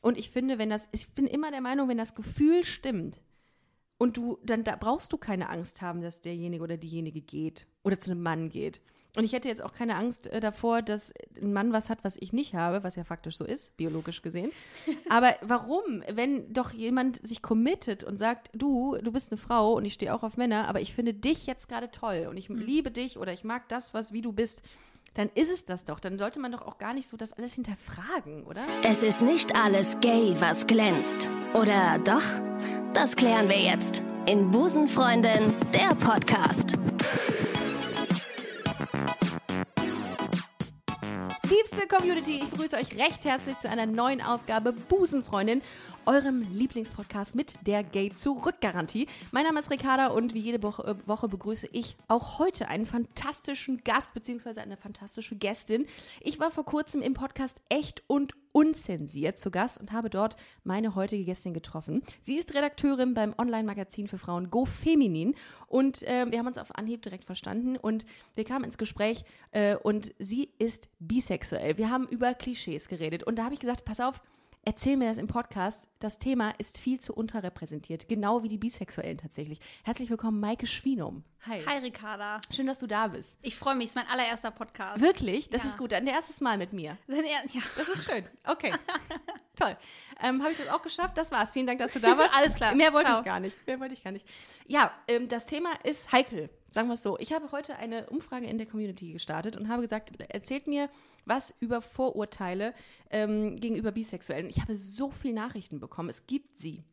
Und ich finde, wenn das, ich bin immer der Meinung, wenn das Gefühl stimmt und du, dann da brauchst du keine Angst haben, dass derjenige oder diejenige geht oder zu einem Mann geht. Und ich hätte jetzt auch keine Angst äh, davor, dass ein Mann was hat, was ich nicht habe, was ja faktisch so ist, biologisch gesehen. Aber warum, wenn doch jemand sich committet und sagt, du, du bist eine Frau und ich stehe auch auf Männer, aber ich finde dich jetzt gerade toll und ich Mhm. liebe dich oder ich mag das, was wie du bist, dann ist es das doch. Dann sollte man doch auch gar nicht so das alles hinterfragen, oder? Es ist nicht alles gay, was glänzt. Oder doch? Das klären wir jetzt in Busenfreundin, der Podcast. Liebste Community, ich begrüße euch recht herzlich zu einer neuen Ausgabe Busenfreundin, eurem Lieblingspodcast mit der Gay-Zurück-Garantie. Mein Name ist Ricarda und wie jede Woche, äh, begrüße ich auch heute einen fantastischen Gast bzw. eine fantastische Gästin. Ich war vor kurzem im Podcast Echt und Unzensiert zu Gast und habe dort meine heutige Gästin getroffen. Sie ist Redakteurin beim Online-Magazin für Frauen Go Feminin und äh, wir haben uns auf Anhieb direkt verstanden und wir kamen ins Gespräch äh, und sie ist bisexuell. Wir haben über Klischees geredet und da habe ich gesagt, pass auf, erzähl mir das im Podcast. Das Thema ist viel zu unterrepräsentiert, genau wie die Bisexuellen tatsächlich. Herzlich willkommen, Maike Schwienum. Hi. Hi Ricarda. Schön, dass du da bist. Ich freue mich, es ist mein allererster Podcast. Wirklich? Das Ja. ist gut. Dein erstes Mal mit mir. Er, ja. Das ist schön. Okay. Toll. Ähm, Habe ich das auch geschafft? Das war's. Vielen Dank, dass du da warst. Alles klar. Mehr wollte Ciao. ich gar nicht. Mehr wollte ich gar nicht. Ja, ähm, das Thema ist heikel. Sagen wir es so. Ich habe heute eine Umfrage in der Community gestartet und habe gesagt, erzählt mir was über Vorurteile ähm, gegenüber Bisexuellen. Ich habe so viele Nachrichten bekommen. Es gibt sie.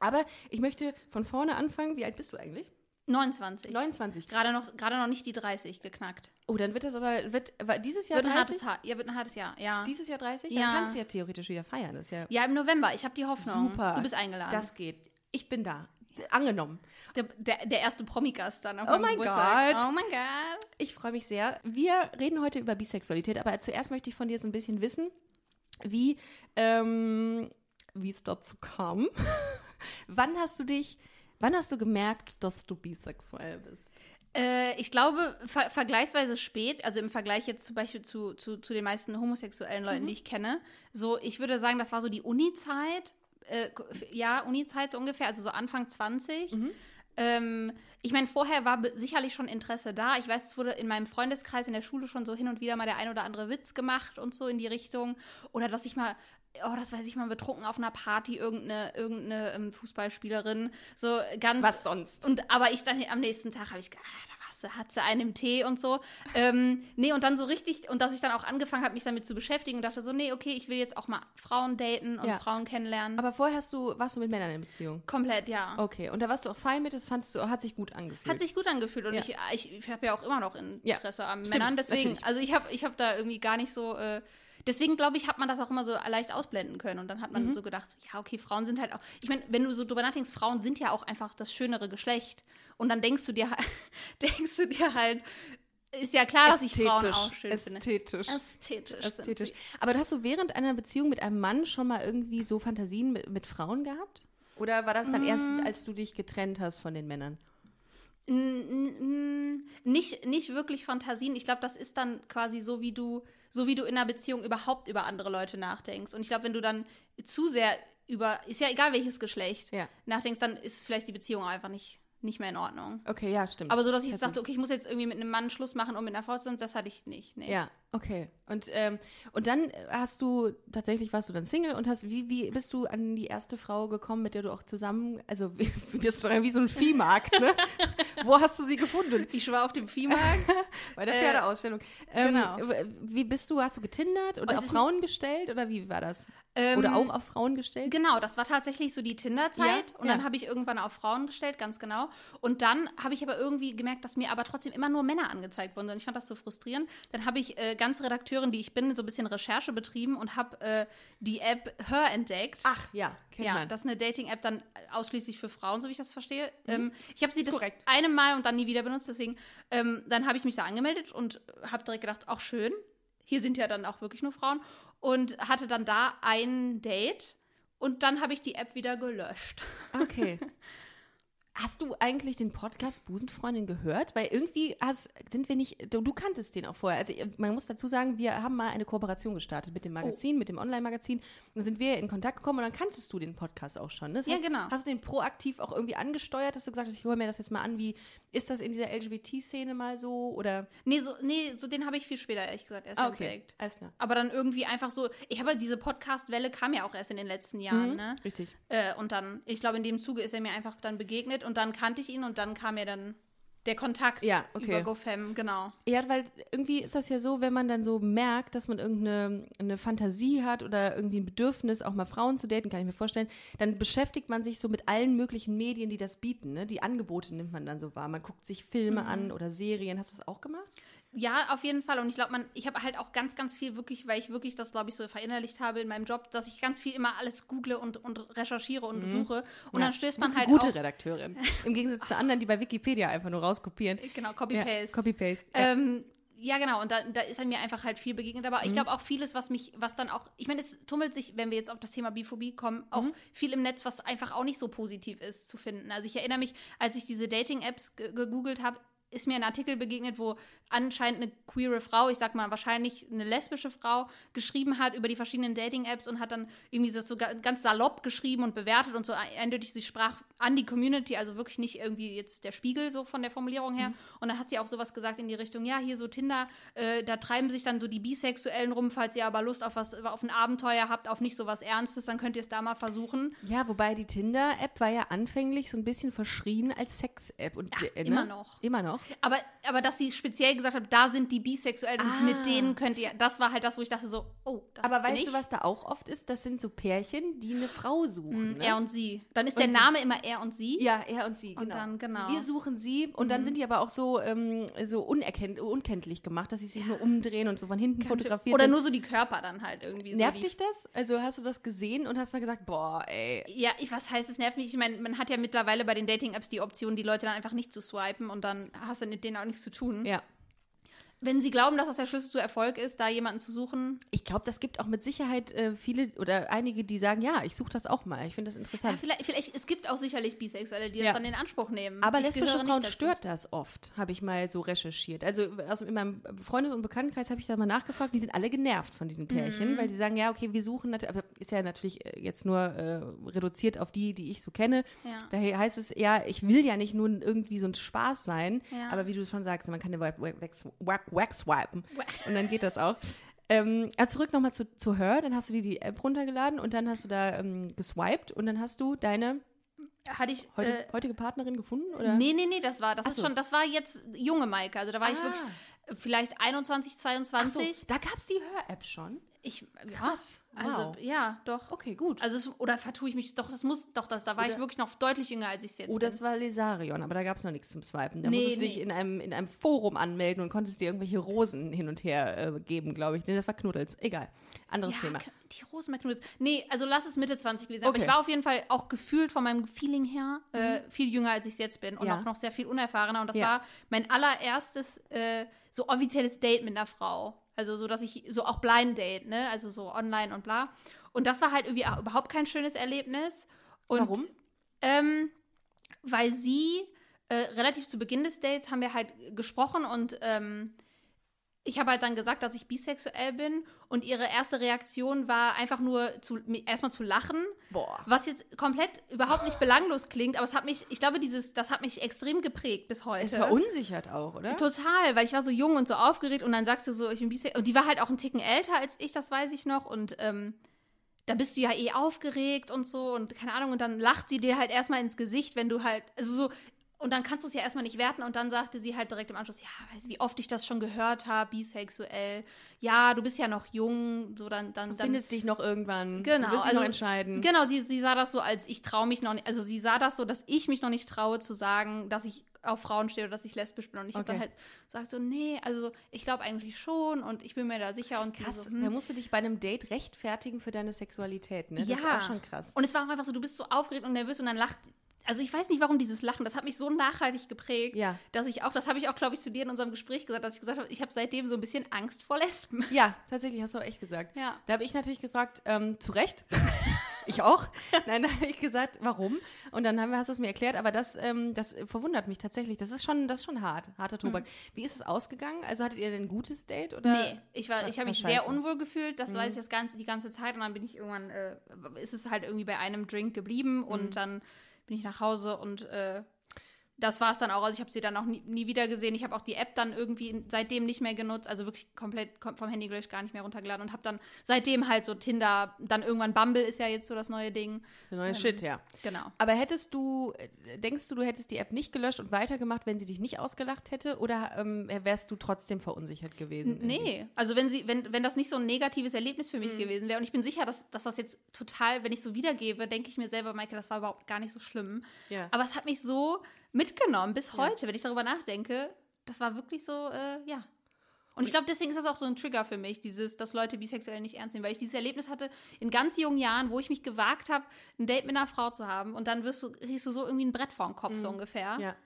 Aber ich möchte von vorne anfangen. Wie alt bist du eigentlich? 29. 29. Gerade noch, gerade noch nicht die 30 geknackt. Oh, dann wird das aber, wird, dieses Jahr Wird ein 30? hartes Haar. Ja, wird ein hartes Jahr. Ja. Dieses Jahr 30? Ja. Dann kannst du ja theoretisch wieder feiern. Das ja ja, im November. Ich habe die Hoffnung. Super. Du bist eingeladen. Das geht. Ich bin da. Angenommen. der, der, der erste Promigast dann auf Oh mein Geburtstag. Gott. Oh mein Gott. Ich freue mich sehr. Wir reden heute über Bisexualität, aber zuerst möchte ich von dir so ein bisschen wissen, wie ähm, wie es dazu kam. wann hast du dich, wann hast du gemerkt, dass du bisexuell bist? Äh, ich glaube, ver vergleichsweise spät, also im Vergleich jetzt zum Beispiel zu, zu, zu den meisten homosexuellen Leuten, die ich kenne, so, ich würde sagen, das war so die Uni-Zeit, äh, ja, Uni-Zeit so ungefähr, also so Anfang 20. Ähm, ich meine, vorher war sicherlich schon Interesse da. Ich weiß, es wurde in meinem Freundeskreis in der Schule schon so hin und wieder mal der ein oder andere Witz gemacht und so in die Richtung. Oder dass ich mal, oh, das weiß ich mal, betrunken auf einer Party irgendeine, irgendeine ähm, Fußballspielerin, so ganz. Was sonst? Und aber ich dann am nächsten Tag habe ich gedacht, ah, da warst du, hat sie einen im Tee und so. ähm, nee, und dann so richtig, und dass ich dann auch angefangen habe, mich damit zu beschäftigen und dachte so, nee, okay, ich will jetzt auch mal Frauen daten und Ja. Frauen kennenlernen. Aber vorher hast du, warst du mit Männern in Beziehung? Komplett, ja. Okay, und da warst du auch fein mit, das fandst du, hat sich gut angefühlt. Hat sich gut angefühlt und Ja. ich, ich, ich habe ja auch immer noch Interesse Ja, an stimmt, Männern. Deswegen, natürlich. also ich habe ich hab da irgendwie gar nicht so. Äh, deswegen glaube ich, hat man das auch immer so leicht ausblenden können. Und dann hat man Mhm. so gedacht, so, ja, okay, Frauen sind halt auch. Ich meine, wenn du so drüber nachdenkst, Frauen sind ja auch einfach das schönere Geschlecht. Und dann denkst du dir, halt- denkst du dir halt, ist ja klar, dass ich Frauen auch schön finde. ästhetisch. Ästhetisch. sind Ästhetisch. sie. Aber hast du während einer Beziehung mit einem Mann schon mal irgendwie so Fantasien mit, mit Frauen gehabt? Oder war das dann erst, Mm. als du dich getrennt hast von den Männern? Nicht, nicht wirklich Fantasien. Ich glaube, das ist dann quasi so, wie du, so wie du in einer Beziehung überhaupt über andere Leute nachdenkst. Und ich glaube, wenn du dann zu sehr über, ist ja egal welches Geschlecht, Ja. nachdenkst, dann ist vielleicht die Beziehung einfach nicht, nicht mehr in Ordnung. Okay, ja, stimmt. Aber so, dass ich jetzt dachte, okay, ich muss jetzt irgendwie mit einem Mann Schluss machen und mit einer Frau zusammen, das hatte ich nicht. Nee. Ja, okay. Und, ähm, und dann hast du, tatsächlich warst du dann Single und hast, wie, wie bist du an die erste Frau gekommen, mit der du auch zusammen, also wie, bist du wie so ein Viehmarkt, ne? Wo hast du sie gefunden? Ich war auf dem Viehmarkt. Bei der Äh, Pferdeausstellung. Ähm, genau. w- Wie bist du, hast du getindert oder es auf Frauen gestellt oder wie war das? Ähm, oder auch auf Frauen gestellt? Genau, das war tatsächlich so die Tinder-Zeit. Ja, und ja. dann habe ich irgendwann auf Frauen gestellt, ganz genau. Und dann habe ich aber irgendwie gemerkt, dass mir aber trotzdem immer nur Männer angezeigt wurden. Und ich fand das so frustrierend. Dann habe ich äh, ganz Redakteurin, die ich bin, so ein bisschen Recherche betrieben und habe äh, die App Her entdeckt. Ach ja, kennt ja, man. das ist eine Dating-App dann ausschließlich für Frauen, so wie ich das verstehe. Ähm, ich habe sie das korrekt. eine Mal und dann nie wieder benutzt, deswegen ähm, dann habe ich mich da angemeldet und habe direkt gedacht, auch schön. Hier sind ja dann auch wirklich nur Frauen und hatte dann da ein Date und dann habe ich die App wieder gelöscht. Okay. Hast du eigentlich den Podcast Busenfreundin gehört? Weil irgendwie hast, sind wir nicht, du, du kanntest den auch vorher. Also man muss dazu sagen, wir haben mal eine Kooperation gestartet mit dem Oh. Magazin, mit dem Online-Magazin. Dann sind wir in Kontakt gekommen und dann kanntest du den Podcast auch schon. Ne? Das Ja, heißt, genau. Hast du den proaktiv auch irgendwie angesteuert? Hast du gesagt, ich höre mir das jetzt mal an, wie ist das in dieser LGBT-Szene mal so? Oder? Nee, so, nee, so den habe ich viel später, ehrlich gesagt, erst Ah, okay. entdeckt. Alles klar. Aber dann irgendwie einfach so, ich habe diese Podcast-Welle kam ja auch erst in den letzten Jahren, Mhm. ne? Richtig. Äh, und dann, ich glaube, in dem Zuge ist er mir einfach dann begegnet und dann kannte ich ihn und dann kam mir dann der Kontakt Ja, okay. über GoFam, genau. Ja, weil irgendwie ist das ja so, wenn man dann so merkt, dass man irgendeine eine Fantasie hat oder irgendwie ein Bedürfnis, auch mal Frauen zu daten, kann ich mir vorstellen, dann beschäftigt man sich so mit allen möglichen Medien, die das bieten. Ne? Die Angebote nimmt man dann so wahr. Man guckt sich Filme Mhm. an oder Serien. Hast du das auch gemacht? Ja, auf jeden Fall. Und ich glaube, man, ich habe halt auch ganz, ganz viel wirklich, weil ich wirklich das, glaube ich, so verinnerlicht habe in meinem Job, dass ich ganz viel immer alles google und, und recherchiere und suche. Und Ja. dann stößt man halt eine gute auch. Redakteurin. Im Gegensatz zu anderen, die bei Wikipedia einfach nur rauskopieren. Genau, Ja, Copy-Paste. Copy-Paste. Ja. Ähm, ja, genau, und da, da ist an mir einfach halt viel begegnet. Aber ich glaube auch vieles, was mich, was dann auch, ich meine, es tummelt sich, wenn wir jetzt auf das Thema Biphobie kommen, auch viel im Netz, was einfach auch nicht so positiv ist zu finden. Also ich erinnere mich, als ich diese Dating-Apps ge- gegoogelt habe, ist mir ein Artikel begegnet, wo anscheinend eine queere Frau, ich sag mal wahrscheinlich eine lesbische Frau, geschrieben hat über die verschiedenen Dating-Apps und hat dann irgendwie das so ga- ganz salopp geschrieben und bewertet und so ein- eindeutig, sie sprach an die Community, also wirklich nicht irgendwie jetzt der Spiegel so von der Formulierung her. Und dann hat sie auch sowas gesagt in die Richtung, ja, hier so Tinder, äh, da treiben sich dann so die Bisexuellen rum, falls ihr aber Lust auf was, auf ein Abenteuer habt, auf nicht so was Ernstes, dann könnt ihr es da mal versuchen. Ja, wobei die Tinder-App war ja anfänglich so ein bisschen verschrien als Sex-App. und Ja, äh, ne? immer noch. Immer noch. Aber, aber dass sie speziell gesagt hat, da sind die Bisexuellen Ah. und mit denen könnt ihr, das war halt das, wo ich dachte so, oh, das Aber weißt ich. du, was da auch oft ist? Das sind so Pärchen, die eine Frau suchen. Ne? Er und sie. Dann ist der Und- Name immer er und sie. Ja, er und sie, Und genau. dann, genau. Wir suchen sie und dann sind die aber auch so, ähm, so unerkennt, unkenntlich gemacht, dass sie sich nur umdrehen und so von hinten fotografiert Oder sind. nur so die Körper dann halt irgendwie. Nervt so dich das? Also hast du das gesehen und hast mal gesagt, boah, ey. Ja, ich, was heißt es nervt mich? Ich meine, man hat ja mittlerweile bei den Dating-Apps die Option, die Leute dann einfach nicht zu swipen und dann hast du mit denen auch nichts zu tun. Ja. Wenn sie glauben, dass das der Schlüssel zu Erfolg ist, da jemanden zu suchen, Ich glaube, das gibt auch mit Sicherheit äh, viele oder einige, die sagen, ja, ich suche das auch mal. Ich finde das ja, interessant. vielleicht, vielleicht, es gibt auch sicherlich Bisexuelle, die Ja. das dann in Anspruch nehmen. Aber Ich lesbische Frauen stört das oft, habe ich mal so recherchiert. Also aus, in meinem Freundes- und Bekanntenkreis habe ich da mal nachgefragt, die sind alle genervt von diesen Pärchen, Mhm. weil die sagen, ja, okay, wir suchen, ist ja natürlich äh, jetzt nur äh, reduziert auf die, die ich so kenne. Ja. Daher heißt es, ja, ich will ja nicht nur irgendwie so ein Spaß sein, Ja. aber wie du schon sagst, man kann den Wax, wax, swipen und dann geht das auch. Ähm, ja, zurück nochmal zu, zu Her, dann hast du dir die App runtergeladen und dann hast du da ähm, geswiped und dann hast du deine Hatte ich. heute, äh, heutige Partnerin gefunden? Oder? Nee, nee, nee, das war, das ist so. schon, das war jetzt junge Maike. Also da war ich Ah. wirklich äh, vielleicht 21, Ach 22. so, da gab es die Hör-App schon. Ich, Krass. Also, Wow. ja, doch. Okay, gut. Also, es, oder vertue ich mich, doch, das muss, doch, das, da war ich Oder- wirklich noch deutlich jünger, als ich es jetzt Oh, bin. das war Lesarion, aber da gab es noch nichts zum Swipen. Da Nee, musstest du dich nee. in einem, in einem Forum anmelden und konntest dir irgendwelche Rosen hin und her äh, geben, glaube ich. Nee, das war Knuddels. Egal. Anderes ja, Thema. Die Rosenberg Nee, also lass es Mitte 20 gewesen sein. Aber Okay. ich war auf jeden Fall auch gefühlt von meinem Feeling her äh, viel jünger, als ich es jetzt bin. Und Ja. auch noch sehr viel unerfahrener. Und das Ja. war mein allererstes äh, so offizielles Date mit einer Frau. Also so, dass ich, so auch Blind Date, ne? Also so online und bla. Und das war halt irgendwie auch überhaupt kein schönes Erlebnis. Und, Warum? Ähm, weil sie äh, relativ zu Beginn des Dates haben wir halt gesprochen und ähm, ich habe halt dann gesagt, dass ich bisexuell bin und ihre erste Reaktion war einfach nur zu, erstmal zu lachen, Boah. was jetzt komplett überhaupt nicht belanglos klingt, aber es hat mich, ich glaube, dieses, das hat mich extrem geprägt bis heute. Es verunsichert auch, oder? Total, weil ich war so jung und so aufgeregt und dann sagst du so, ich bin bisexuell. Und die war halt auch einen Ticken älter als ich, das weiß ich noch. Und ähm, dann bist du ja eh aufgeregt und so und keine Ahnung. Und dann lacht sie dir halt erstmal ins Gesicht, wenn du halt, also so, und dann kannst du es ja erstmal nicht werten. Und dann sagte sie halt direkt im Anschluss, ja, weißt du, wie oft ich das schon gehört habe, bisexuell. Ja, du bist ja noch jung, so dann, dann, Du dann findest dich noch irgendwann. Genau, Du wirst also- noch entscheiden. Genau, sie, sie sah das so, als ich traue mich noch nicht, also sie sah das so, dass ich mich noch nicht traue zu sagen, dass ich auf Frauen stehe oder dass ich lesbisch bin. Und ich habe Okay. dann halt gesagt so, nee, also ich glaube eigentlich schon und ich bin mir da sicher und Krass, so, da hm. musst du dich bei einem Date rechtfertigen für deine Sexualität, ne? Das ja. ist auch schon krass. Und es war auch einfach so, du bist so aufgeregt und nervös und dann lacht, also ich weiß nicht, warum dieses Lachen, das hat mich so nachhaltig geprägt, Ja. dass ich auch, das habe ich auch, glaube ich, zu dir in unserem Gespräch gesagt, dass ich gesagt habe, ich habe seitdem so ein bisschen Angst vor Lesben. Ja, tatsächlich, hast du auch echt gesagt. Ja. Da habe ich natürlich gefragt, ähm, zu Recht. Ich auch. Nein, da habe ich gesagt, warum? Und dann haben wir, hast du es mir erklärt, aber das, ähm, das verwundert mich tatsächlich. Das ist schon, das ist schon hart, harter Tobak. Wie ist es ausgegangen? Also hattet ihr denn ein gutes Date? Oder? Nee, ich, war, ich habe mich sehr unwohl gefühlt, das weiß ich das ganze, die ganze Zeit und dann bin ich irgendwann, äh, ist es halt irgendwie bei einem Drink geblieben und dann bin ich nach Hause und äh, das war es dann auch. Also ich habe sie dann auch nie, nie wieder gesehen. Ich habe auch die App dann irgendwie seitdem nicht mehr genutzt, also wirklich komplett kom- vom Handy gleich gar nicht mehr runtergeladen und habe dann seitdem halt so Tinder, dann irgendwann Bumble ist ja jetzt so das neue Ding. Der neue Shit, ja. Genau. Aber hättest du, äh, denkst du, du hättest die App nicht gelöscht und weitergemacht, wenn sie dich nicht ausgelacht hätte? Oder ähm, wärst du trotzdem verunsichert gewesen? Nee, also wenn sie, wenn, wenn das nicht so ein negatives Erlebnis für mich Mhm. gewesen wäre, und ich bin sicher, dass, dass das jetzt total, wenn ich so wiedergebe, denke ich mir selber, Michael, das war überhaupt gar nicht so schlimm. Ja. Aber es hat mich so mitgenommen bis heute, wenn ich darüber nachdenke. Das war wirklich so, äh, ja. Und ich glaube, deswegen ist das auch so ein Trigger für mich, dieses, dass Leute bisexuell nicht ernst nehmen, weil ich dieses Erlebnis hatte in ganz jungen Jahren, wo ich mich gewagt habe, ein Date mit einer Frau zu haben und dann wirst du, riechst du so irgendwie ein Brett vorm Kopf, so ungefähr. Mhm. Ja.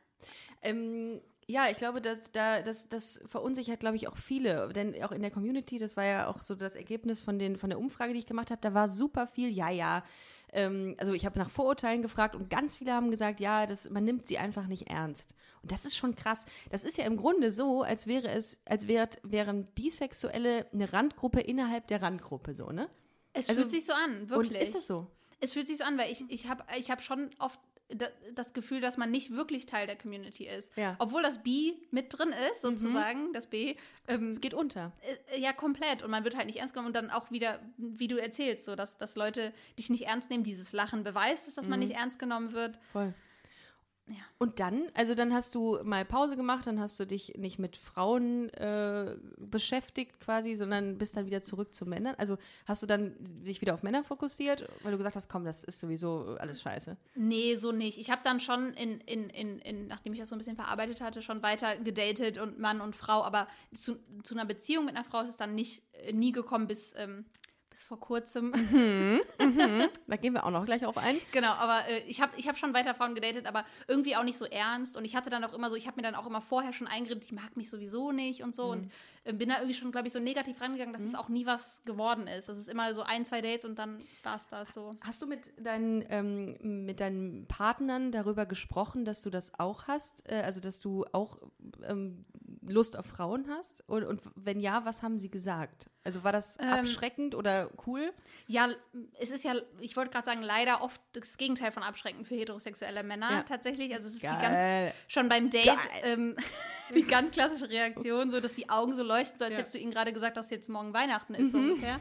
Ähm, ja, ich glaube, dass da das, das verunsichert, glaube ich, auch viele. Denn auch in der Community, das war ja auch so das Ergebnis von, den, von der Umfrage, die ich gemacht habe, da war super viel, ja, ja. Ähm, also ich habe nach Vorurteilen gefragt und ganz viele haben gesagt, ja, das, man nimmt sie einfach nicht ernst. Und das ist schon krass. Das ist ja im Grunde so, als wäre es, als wär, wären Bisexuelle eine Randgruppe innerhalb der Randgruppe, so, ne? Es Also- fühlt sich so an, wirklich. Und ist das so? Es fühlt sich so an, weil ich, ich habe ich hab schon oft das Gefühl, dass man nicht wirklich Teil der Community ist. Ja. Obwohl das B mit drin ist, sozusagen, das B. Ähm, Es geht unter. äh, ja, komplett. Und man wird halt nicht ernst genommen und dann auch wieder, wie du erzählst, so, dass, dass Leute dich nicht ernst nehmen. Dieses Lachen beweist es, dass man nicht ernst genommen wird. Voll. Ja. Und dann, also dann hast du mal Pause gemacht, dann hast du dich nicht mit Frauen äh, beschäftigt quasi, sondern bist dann wieder zurück zu Männern. Also hast du dann dich wieder auf Männer fokussiert, weil du gesagt hast, komm, das ist sowieso alles scheiße. Nee, so nicht. Ich habe dann schon, in, in, in, in, nachdem ich das so ein bisschen verarbeitet hatte, schon weiter gedatet und Mann und Frau. Aber zu, zu einer Beziehung mit einer Frau ist es dann nicht, äh, nie gekommen bis, ähm, bis vor kurzem. Da gehen wir auch noch gleich auf ein. Genau, aber äh, ich habe ich hab schon weiter Frauen gedatet, aber irgendwie auch nicht so ernst. Und ich hatte dann auch immer so, ich habe mir dann auch immer vorher schon eingeredet, ich mag mich sowieso nicht und so. Mhm. Und äh, bin da irgendwie schon, glaube ich, so negativ rangegangen, dass es auch nie was geworden ist. Das ist immer so ein, zwei Dates und dann war es das so. Hast du mit deinen, ähm, mit deinen Partnern darüber gesprochen, dass du das auch hast? Äh, also, dass du auch ähm, Lust auf Frauen hast? Und, und wenn ja, was haben sie gesagt? Also, war das abschreckend oder cool? Ja, es ist ja, ich wollte gerade sagen, leider oft das Gegenteil von abschreckend für heterosexuelle Männer Ja. tatsächlich. Also es ist ganz, schon beim Date ähm, die ganz klassische Reaktion, so dass die Augen so leuchten, so als Ja. hättest du ihnen gerade gesagt, dass jetzt morgen Weihnachten ist, so ungefähr.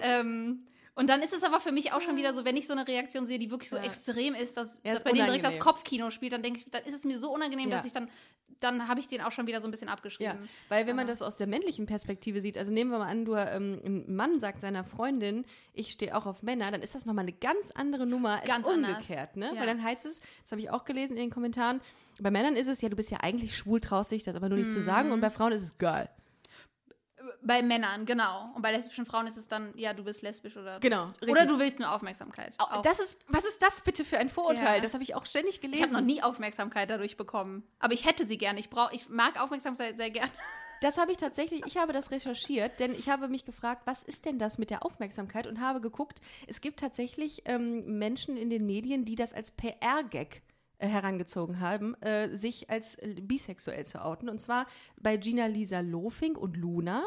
ähm, und dann ist es aber für mich auch schon wieder so, wenn ich so eine Reaktion sehe, die wirklich so Ja. extrem ist, dass, Ja, dass bei denen direkt das. Kopfkino spielt, dann denke ich, dann ist es mir so unangenehm, Ja. dass ich dann, dann habe ich den auch schon wieder so ein bisschen abgeschrieben. weil wenn man das aus der männlichen Perspektive sieht, also nehmen wir mal an, du, ähm, ein Mann sagt seiner Freundin, ich stehe auch auf Männer, dann ist das nochmal eine ganz andere Nummer als Ganz anders. umgekehrt, ne? Ja. Weil dann heißt es, das habe ich auch gelesen in den Kommentaren, bei Männern ist es ja, du bist ja eigentlich schwul, traust dich das aber nur nicht zu sagen und bei Frauen ist es geil. Bei Männern, genau. Und bei lesbischen Frauen ist es dann, ja, du bist lesbisch oder Genau, Oder richtig. du willst nur Aufmerksamkeit. Auch. Das ist, was ist das bitte für ein Vorurteil? Ja. Das habe ich auch ständig gelesen. ich habe noch nie Aufmerksamkeit dadurch bekommen. Aber ich hätte sie gerne. Ich, brauch, ich mag Aufmerksamkeit sehr gerne. Das habe ich tatsächlich, ich habe das recherchiert, denn ich habe mich gefragt, was ist denn das mit der Aufmerksamkeit und habe geguckt, es gibt tatsächlich ähm, Menschen in den Medien, die das als PR-Gag herangezogen haben, äh, sich als äh, bisexuell zu outen. Und zwar bei Gina Lisa Lofing und Luna.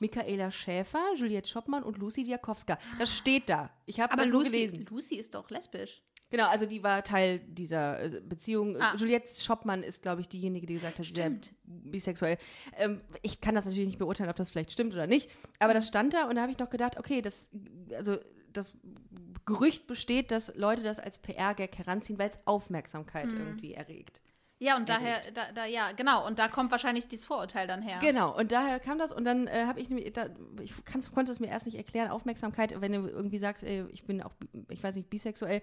Michaela Schäfer, Juliette Schoppmann und Lucy Diakowska. Das steht da. Ich habe das Lucy, gelesen. Lucy ist doch lesbisch. Genau, also die war Teil dieser äh, Beziehung. Ah. Juliette Schoppmann ist, glaube ich, diejenige, die gesagt hat, sie sei Stimmt. bisexuell. Ähm, ich kann das natürlich nicht beurteilen, ob das vielleicht stimmt oder nicht, aber das stand da und da habe ich noch gedacht, okay, das, also das Gerücht besteht, dass Leute das als PR-Gag heranziehen, weil es Aufmerksamkeit Mhm. irgendwie erregt. Ja, und daher, da, da, ja, genau. Und da kommt wahrscheinlich dieses Vorurteil dann her. Genau, und daher kam das und dann äh, habe ich nämlich, da, ich konnte es mir erst nicht erklären, Aufmerksamkeit, wenn du irgendwie sagst, ey, ich bin auch, ich weiß nicht, bisexuell,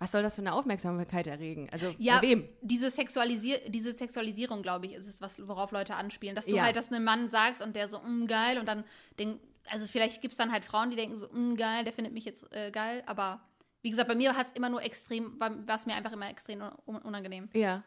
was soll das für eine Aufmerksamkeit erregen? Also Ja, wem? Diese, Sexualisier diese Sexualisierung, glaube ich, ist es, was, worauf Leute anspielen. Dass du Ja. halt das einem Mann sagst und der so, mm, geil, und dann denk, also vielleicht gibt es dann halt Frauen, die denken so, mm, geil, der findet mich jetzt äh, geil, aber wie gesagt, bei mir hat es immer nur extrem, war es mir einfach immer extrem un unangenehm. Ja.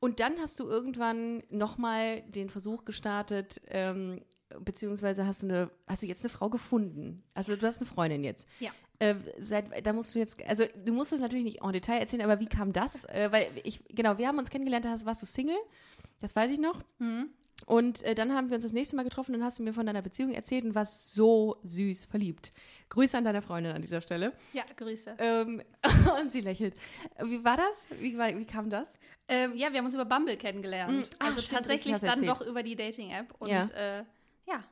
Und dann hast du irgendwann nochmal den Versuch gestartet, ähm, beziehungsweise hast du eine, hast du jetzt eine Frau gefunden? Also du hast eine Freundin jetzt. Ja. Äh, seit, da musst du jetzt, also du musst es natürlich nicht en Detail erzählen, aber wie kam das? Äh, weil ich, genau, wir haben uns kennengelernt, da hast- warst du Single, das weiß ich noch. Mhm. Und äh, dann haben wir uns das nächste Mal getroffen und hast du mir von deiner Beziehung erzählt und warst so süß verliebt. Grüße an deine Freundin an dieser Stelle. Ja, Grüße. Ähm, und sie lächelt. Wie war das? Wie, war, wie kam das? Ähm, ja, wir haben uns über Bumble kennengelernt. Mm, ach, also stimmt, tatsächlich dann erzählt. doch über die Dating-App. Und Ja. äh, ja.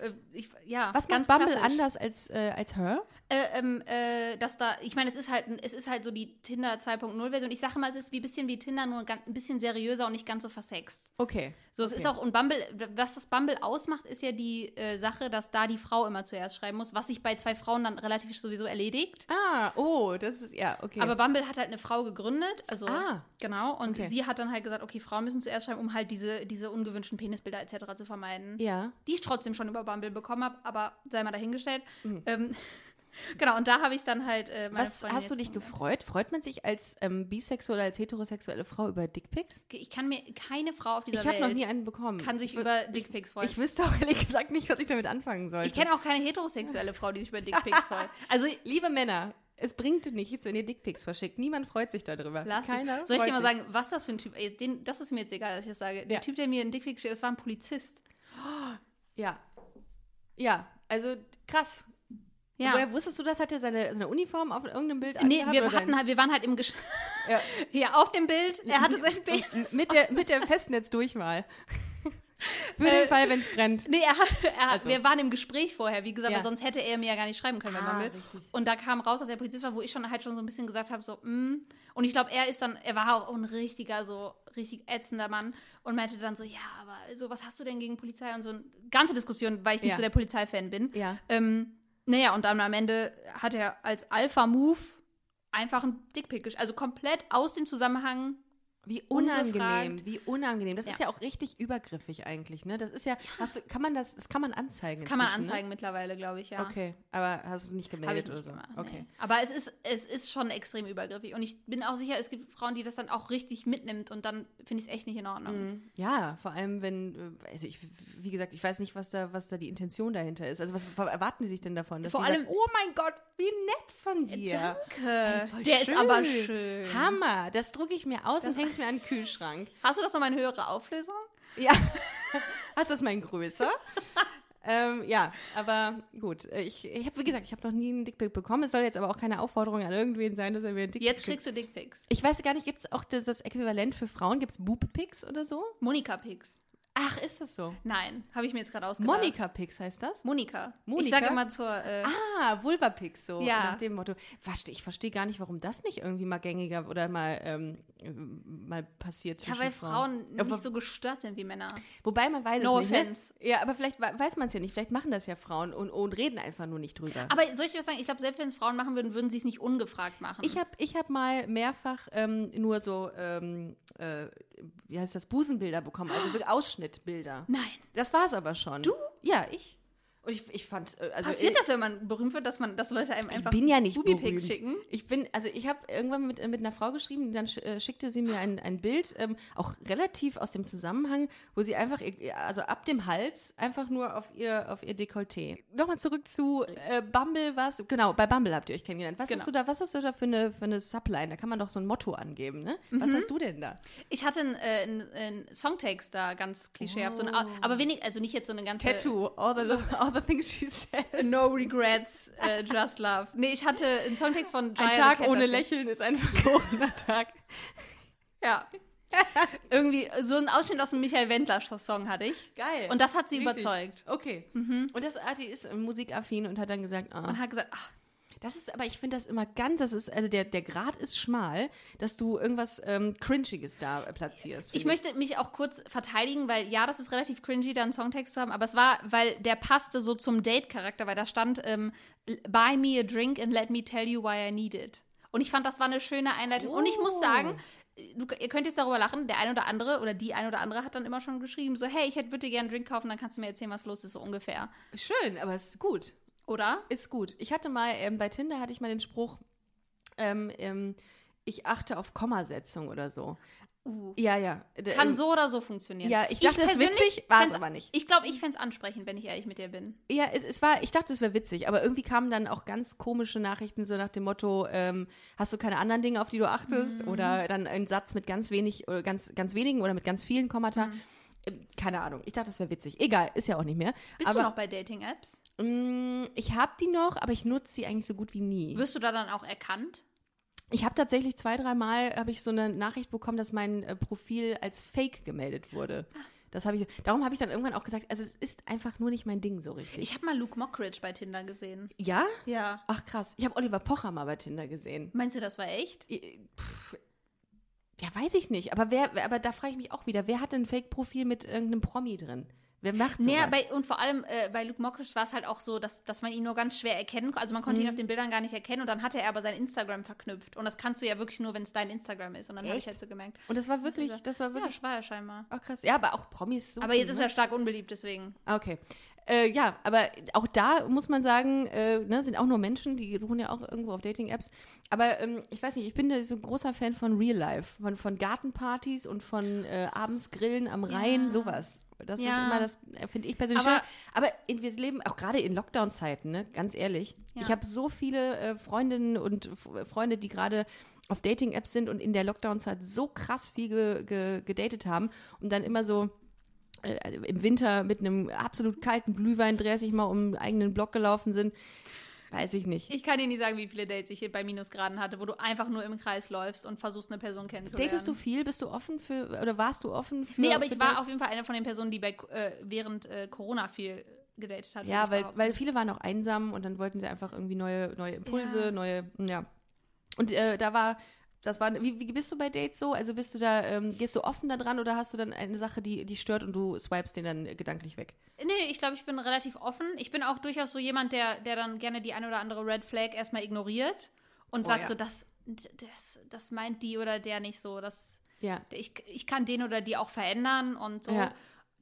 Äh, ich, ja, Was macht Bumble klassisch. anders als, äh, als Her? Äh, ähm, äh, dass da, ich meine, es ist halt, es ist halt so die Tinder 2.0 Version. Ich sage mal, es ist wie ein bisschen wie Tinder, nur ein bisschen seriöser und nicht ganz so versext. Okay. So, es okay. ist auch, und Bumble, was das Bumble ausmacht, ist ja die äh, Sache, dass da die Frau immer zuerst schreiben muss, was sich bei zwei Frauen dann relativ sowieso erledigt. Ah, oh, das ist, ja, okay. Aber Bumble hat halt eine Frau gegründet, also Ah. genau, und Okay. sie hat dann halt gesagt, okay, Frauen müssen zuerst schreiben, um halt diese, diese ungewünschten Penisbilder etc. zu vermeiden. ja. Die ich trotzdem schon über Bumble bekommen habe, aber sei mal dahingestellt. Mhm. Ähm, genau, und da habe ich dann halt äh, meine Was Freundin hast du dich gefreut? Freut man sich als ähm, bisexuelle, als heterosexuelle Frau über Dickpics? Ich kann mir keine Frau auf dieser Ich habe Welt noch nie einen bekommen. kann sich ich, über Dickpics freuen. Ich wüsste auch ehrlich gesagt nicht, was ich damit anfangen sollte. Ich kenne auch keine heterosexuelle Frau, die sich über Dickpics freut. Also Liebe Männer, es bringt nichts, wenn ihr Dickpics verschickt. Niemand freut sich darüber. Lass Keiner es. Soll ich dir mal sagen, was das für ein Typ ist? Den, das ist mir jetzt egal, dass ich das sage. Der Ja. Typ, der mir einen Dickpick geschickt hat, das war ein Polizist. Ja. Ja, also krass. Ja. Woher wusstest du das? Hat er seine, seine Uniform auf irgendeinem Bild Nee, wir, hatten halt, wir waren halt im Gesch Ja. Ja, auf dem Bild. Er hatte sein Bild. mit der, mit der Festnetzdurchwahl. Für den Äh, Fall, wenn es brennt. Nee, er, hat- er, hat- Also. wir waren im Gespräch vorher, wie gesagt, Ja. weil sonst hätte er mir ja gar nicht schreiben können bei Ah, Bumble. richtig. Und da kam raus, dass er Polizist war, wo ich schon halt schon so ein bisschen gesagt habe, so, mm. Und ich glaube, er ist dann, er war auch ein richtiger, so richtig ätzender Mann und meinte dann so, ja, aber so, was hast du denn gegen Polizei? Und so eine ganze Diskussion, weil ich nicht Ja. so der Polizeifan bin. Ja. Ähm, naja, und dann am Ende hat er als Alpha-Move einfach ein Dickpick. Also komplett aus dem Zusammenhang. Wie Ungefragt. unangenehm, wie unangenehm. Das ist Ja. ja auch richtig übergriffig eigentlich, ne? Das ist ja, hast du, kann man das, das kann man anzeigen. Das kann man inzwischen, anzeigen mittlerweile, glaube ich, ja. Ne? Okay, aber hast du nicht gemeldet oder so? gemacht. Okay. Nee. Aber es ist, es ist schon extrem übergriffig. Und ich bin auch sicher, es gibt Frauen, die das dann auch richtig mitnimmt und dann finde ich es echt nicht in Ordnung. Ja, vor allem wenn, äh, also ich, wie gesagt, ich weiß nicht, was da, was da die Intention dahinter ist. Also was erwarten die sich denn davon? Dass Vor allem- sagen, oh mein Gott, wie nett von dir. Danke. Voll Der schön. ist aber schön. Hammer, das drucke ich mir aus und hänge es mir an den Kühlschrank. Hast du das nochmal in höhere Auflösung? Ja. Hast du das mal in größer? ähm, ja, aber gut. Ich, ich habe, wie gesagt, ich habe noch nie einen Dickpick bekommen. Es soll jetzt aber auch keine Aufforderung an irgendwen sein, dass er mir einen Dickpick Jetzt schickt. kriegst du Dickpics. Ich weiß gar nicht, gibt es auch das, das Äquivalent für Frauen? Gibt es Boob-Pics oder so? Monika-Pics. Ach, ist das so? Nein, habe ich mir jetzt gerade ausgedacht. Monika-Pics heißt das? Monika. Monika? Ich sage immer zur. Äh, Ah, Vulva-Pics, so Ja. nach dem Motto. Ich verstehe gar nicht, warum das nicht irgendwie mal gängiger oder mal, ähm, äh, mal passiert ja, weil Frauen Ja, nicht so gestört sind wie Männer. Wobei man weiß No es nicht. offense. Ne? Ja, aber vielleicht we- weiß man es ja nicht. Vielleicht machen das ja Frauen und, und reden einfach nur nicht drüber. Aber soll ich dir was sagen? Ich glaube, selbst wenn es Frauen machen würden, würden sie es nicht ungefragt machen. Ich habe ich hab mal mehrfach ähm, nur so, ähm, äh, wie heißt das, Busenbilder bekommen, also Ausschnittbilder. Nein. Das war es aber schon. Du? Ja, ich. Und ich, ich fand, äh, also Passiert äh, das, wenn man berühmt wird, dass man, dass Leute einem einfach ich bin ja nicht berühmt. schicken? Ich bin, also ich habe irgendwann mit, äh, mit einer Frau geschrieben, dann äh, schickte sie mir ein, ein Bild, ähm, auch relativ aus dem Zusammenhang, wo sie einfach, also ab dem Hals, einfach nur auf ihr, auf ihr Dekolleté. Nochmal zurück zu äh, Bumble, was, genau, bei Bumble habt ihr euch kennengelernt. Was Genau. hast du da, was hast du da für eine, für eine Subline? Da kann man doch so ein Motto angeben, ne? Was Mhm. hast du denn da? Ich hatte einen, äh, einen, einen Songtext da ganz klischeehaft, so eine, aber wenig, also nicht jetzt so eine ganze Oh. Tattoo, all the, all the things she said. No regrets, äh, just love. Nee, ich hatte einen Songtext von Ein Jaya the Tag ohne. Lächeln ist ein verlorener Tag. Ja. Irgendwie so ein Ausschnitt aus einem Michael Wendler Song hatte ich. Geil. Und das hat sie Richtig. überzeugt. Okay. Und das Ati ist musikaffin und hat dann gesagt, ah, Und hat gesagt, ach, Das ist, aber ich finde das immer ganz, das ist, also der, der Grad ist schmal, dass du irgendwas ähm, Cringiges da äh, platzierst. Ich finde möchte mich auch kurz verteidigen, weil ja, das ist relativ cringy, da einen Songtext zu haben, aber es war, weil der passte so zum Date-Charakter, weil da stand, ähm, buy me a drink and let me tell you why I need it. Und ich fand, das war eine schöne Einleitung. Und ich muss Oh. sagen, du, ihr könnt jetzt darüber lachen, der ein oder andere oder die ein oder andere hat dann immer schon geschrieben, so, hey, ich hätte- würde dir gerne einen Drink kaufen, dann kannst du mir erzählen, was los ist, so ungefähr. Schön, aber es ist gut. Oder? Ist gut. Ich hatte mal, ähm, bei Tinder hatte ich mal den Spruch, ähm, ähm, ich achte auf Kommasetzung oder so. Uh. Ja, ja. Kann ähm, so oder so funktionieren. Ja, ich dachte, es ist persönlich witzig, war es aber nicht. Ich glaube, ich fände es ansprechend, wenn ich ehrlich mit dir bin. Ja, es, es war, ich dachte, es wäre witzig, aber irgendwie kamen dann auch ganz komische Nachrichten, so nach dem Motto, ähm, hast du keine anderen Dinge, auf die du achtest? Mhm. Oder dann ein Satz mit ganz wenig, oder ganz, ganz wenigen oder mit ganz vielen Kommata. Mhm. Keine Ahnung. Ich dachte, das wäre witzig. Egal, ist ja auch nicht mehr. Bist aber, du noch bei Dating-Apps? mh, ich habe die noch, aber ich nutze sie eigentlich so gut wie nie. Wirst du da dann auch erkannt? Ich habe tatsächlich zwei, dreimal habe ich so eine Nachricht bekommen, dass mein äh, Profil als Fake gemeldet wurde. Das habe ich. Darum habe ich dann irgendwann auch gesagt, also es ist einfach nur nicht mein Ding so richtig. Ich habe mal Luke Mockridge bei Tinder gesehen. ja? Ja. Ach krass. Ich habe Oliver Pocher mal bei Tinder gesehen. Meinst du, das war echt? Pff, Ja, weiß ich nicht. Aber wer, aber da frage ich mich auch wieder, wer hat ein Fake-Profil mit irgendeinem Promi drin? Wer macht sowas? Naja, bei, und vor allem äh, bei Luke Mockridge war es halt auch so, dass, dass man ihn nur ganz schwer erkennen konnte. Also man konnte ihn auf den Bildern gar nicht erkennen und dann hatte er aber sein Instagram verknüpft. Und das kannst du ja wirklich nur, wenn es dein Instagram ist. Und dann habe ich halt so gemerkt. Und das war wirklich, das war Ja, wirklich. das war er scheinbar. Oh, krass. Ja, aber auch Promis. So Aber jetzt ist ne? er stark unbeliebt, deswegen. Ah, Okay. Äh, ja, aber auch da muss man sagen, äh, ne, sind auch nur Menschen, die suchen ja auch irgendwo auf Dating-Apps. Aber ähm, ich weiß nicht, ich bin so ein großer Fan von Real Life, von, von Gartenpartys und von äh, abends Grillen am Rhein, Ja. sowas. Das ist Ja. immer das, äh, finde ich persönlich Aber- schön. Aber in, wir leben auch gerade in Lockdown-Zeiten, ne? ganz ehrlich. Ja. Ich habe so viele äh, Freundinnen und Freunde, die gerade auf Dating-Apps sind und in der Lockdown-Zeit so krass viel ge ge gedatet haben und dann immer so äh, im Winter mit einem absolut kalten Glühwein 30 Mal um den eigenen Block gelaufen sind. Weiß ich nicht. Ich kann dir nicht sagen, wie viele Dates ich hier bei Minusgraden hatte, wo du einfach nur im Kreis läufst und versuchst, eine Person kennenzulernen. Datest du viel? Bist du offen für, oder warst du offen für Nee, aber ich war Dates? auf jeden Fall eine von den Personen, die bei, äh, während äh, Corona viel gedatet hat. Ja, weil, weil viele waren auch einsam und dann wollten sie einfach irgendwie neue, neue Impulse, Ja. neue, ja. Und äh, da war, das war, wie, wie bist du bei Dates so? Also bist du da, ähm, gehst du offen da dran oder hast du dann eine Sache, die, die stört und du swipest den dann gedanklich weg? Nee, ich glaube, ich bin relativ offen. Ich bin auch durchaus so jemand, der, der dann gerne die eine oder andere Red Flag erstmal ignoriert und Oh, sagt ja. so, das, das, das meint die oder der nicht so. Das, Ja. ich, ich kann den oder die auch verändern und so. Ja.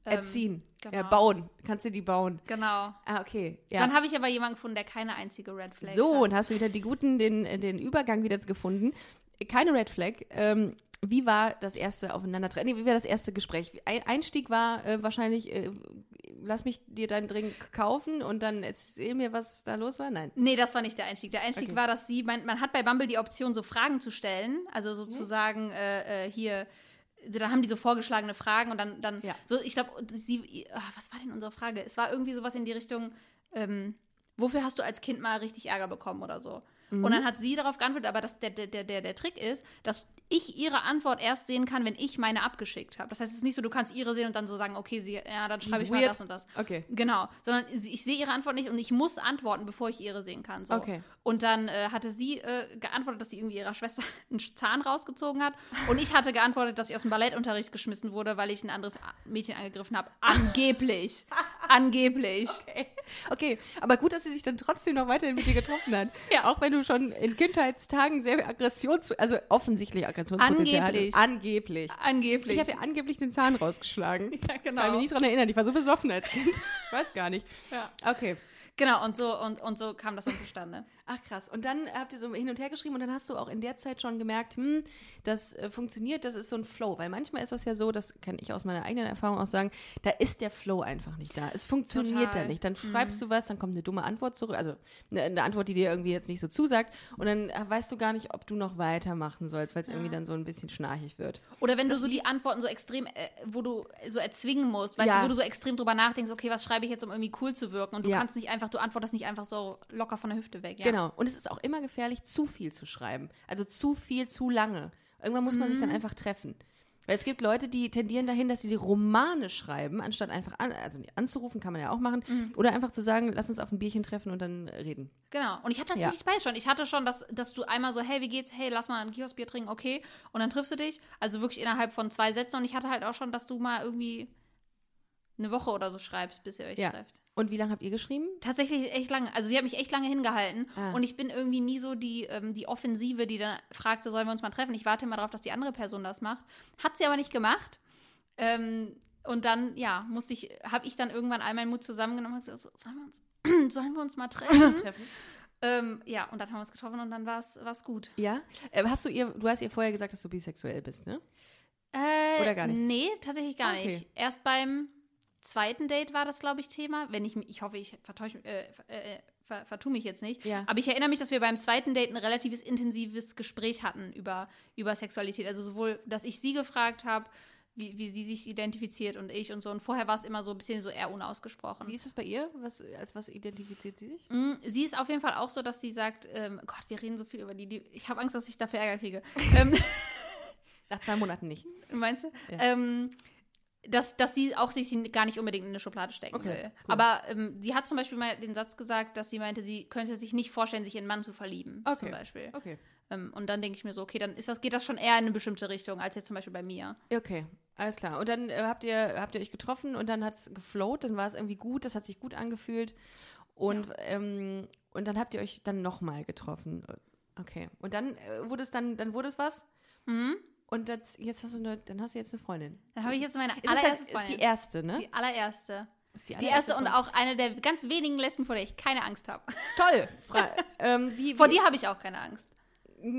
Ähm, Erziehen. Ja, genau. bauen. Kannst du die bauen. Genau. Ah, okay. Ja. Dann habe ich aber jemanden gefunden, der keine einzige Red Flag So, hat. und hast du wieder die guten, den, den Übergang wieder gefunden. Keine Red Flag. Ähm, wie war das erste Aufeinandertreffen? Nee, wie war das erste Gespräch? Ein Einstieg war äh, wahrscheinlich, äh, lass mich dir deinen Drink kaufen und dann erzähl mir, was da los war? Nein. Nee, das war nicht der Einstieg. Der Einstieg Okay. war, dass sie, man, man hat bei Bumble die Option, so Fragen zu stellen. Also sozusagen äh, äh, hier, da haben die so vorgeschlagene Fragen und dann, dann Ja. so, ich glaube, sie, ah, was war denn unsere Frage? Es war irgendwie sowas in die Richtung, ähm, wofür hast du als Kind mal richtig Ärger bekommen oder so? Und dann hat sie darauf geantwortet, aber das, der, der, der, der, Trick ist, dass ich ihre Antwort erst sehen kann, wenn ich meine abgeschickt habe. Das heißt, es ist nicht so, du kannst ihre sehen und dann so sagen, okay, sie, ja, dann schreibe ich mal weird. das und das. Okay. Genau, sondern ich sehe ihre Antwort nicht und ich muss antworten, bevor ich ihre sehen kann. So. Okay. Und dann äh, hatte sie äh, geantwortet, dass sie irgendwie ihrer Schwester einen Zahn rausgezogen hat. Und ich hatte geantwortet, dass ich aus dem Ballettunterricht geschmissen wurde, weil ich ein anderes Mädchen angegriffen habe. Angeblich. Angeblich. Okay. Okay, aber gut, dass sie sich dann trotzdem noch weiterhin mit dir getroffen hat. Ja. Auch wenn du schon in Kindheitstagen sehr Aggressions... Also offensichtlich Aggressionspotenzial Angeblich. Angeblich. Angeblich. Ich habe ihr angeblich den Zahn rausgeschlagen. Ja, genau. Kann mich nicht dran erinnern. Ich war so besoffen als Kind. Ich weiß gar nicht. Ja. Okay. Genau, und so, und, und so kam das dann zustande. Ach krass. Und dann habt ihr so hin und her geschrieben und dann hast du auch in der Zeit schon gemerkt, hm, das äh, funktioniert, das ist so ein Flow. Weil manchmal ist das ja so, das kann ich aus meiner eigenen Erfahrung auch sagen, da ist der Flow einfach nicht da. Es funktioniert Total. da nicht. Dann schreibst du was, dann kommt eine dumme Antwort zurück, also eine, eine Antwort, die dir irgendwie jetzt nicht so zusagt und dann äh, weißt du gar nicht, ob du noch weitermachen sollst, weil es irgendwie dann so ein bisschen schnarchig wird. Oder wenn du so die Antworten so extrem, äh, wo du so erzwingen musst, weißt Ja. du, wo du so extrem drüber nachdenkst, okay, was schreibe ich jetzt, um irgendwie cool zu wirken? Und du Ja. kannst nicht einfach, du antwortest nicht einfach so locker von der Hüfte weg. Ja. Genau. Und es ist auch immer gefährlich, zu viel zu schreiben. Also zu viel, zu lange. Irgendwann muss man sich Mhm. dann einfach treffen. Weil es gibt Leute, die tendieren dahin, dass sie die Romane schreiben, anstatt einfach an, also anzurufen, kann man ja auch machen. Mhm. Oder einfach zu sagen, lass uns auf ein Bierchen treffen und dann reden. Genau. Und ich hatte Ja. tatsächlich beides schon. Ich hatte schon, dass, dass du einmal so, hey, wie geht's? Hey, lass mal ein Kioskbier trinken, okay. Und dann triffst du dich. Also wirklich innerhalb von zwei Sätzen. Und ich hatte halt auch schon, dass du mal irgendwie eine Woche oder so schreibst, bis ihr euch Ja. trefft. Und wie lange habt ihr geschrieben? Tatsächlich echt lange. Also sie hat mich echt lange hingehalten. Ah. Und ich bin irgendwie nie so die, ähm, die Offensive, die dann fragt, so sollen wir uns mal treffen. Ich warte immer darauf, dass die andere Person das macht. Hat sie aber nicht gemacht. Ähm, und dann, ja, musste ich, habe ich dann irgendwann all meinen Mut zusammengenommen und gesagt, so, sollen wir uns, sollen wir uns mal treffen? Ähm, ja, und dann haben wir uns getroffen und dann war es gut. Ja? Äh, hast du ihr, du hast ihr vorher gesagt, dass du bisexuell bist, ne? Äh, Oder gar nichts? Nee, tatsächlich gar Okay. nicht. Erst beim zweiten Date war das, glaube ich, Thema. Wenn ich, ich hoffe, ich vertäusch, äh, äh, ver, vertue mich jetzt nicht. Ja. Aber ich erinnere mich, dass wir beim zweiten Date ein relatives intensives Gespräch hatten über, über Sexualität. Also sowohl, dass ich sie gefragt habe, wie, wie sie sich identifiziert und ich und so. Und vorher war es immer so ein bisschen so eher unausgesprochen. Wie ist das bei ihr? Was, als was identifiziert sie sich? Mm, Sie ist auf jeden Fall auch so, dass sie sagt, ähm, Gott, wir reden so viel über die, die ich habe Angst, dass ich dafür Ärger kriege. ähm, Nach zwei Monaten nicht. Meinst du? Ja. Ähm, dass, dass sie auch sich gar nicht unbedingt in eine Schublade stecken Okay, will. cool. Aber ähm, sie hat zum Beispiel mal den Satz gesagt, dass sie meinte, sie könnte sich nicht vorstellen, sich in einen Mann zu verlieben. Okay. Zum Beispiel. Okay. Ähm, und dann denke ich mir so, okay, dann ist das, geht das schon eher in eine bestimmte Richtung, als jetzt zum Beispiel bei mir. Okay, alles klar. Und dann äh, habt, ihr, habt ihr euch getroffen und dann hat es geflowt, dann war es irgendwie gut, das hat sich gut angefühlt. Und, ähm, und dann habt ihr euch dann nochmal getroffen. Okay. Und dann äh, wurde es dann, dann wurde es was? Mhm. Und das, jetzt hast du eine, dann hast du jetzt eine Freundin. Dann habe ich jetzt meine Ist, es allererste halt, ist Freundin. die erste, ne? Die allererste. ist Die erste und Freundin. auch eine der ganz wenigen Lesben, vor der ich keine Angst habe. Toll. Ähm, wie, Vor wie- dir habe ich auch keine Angst.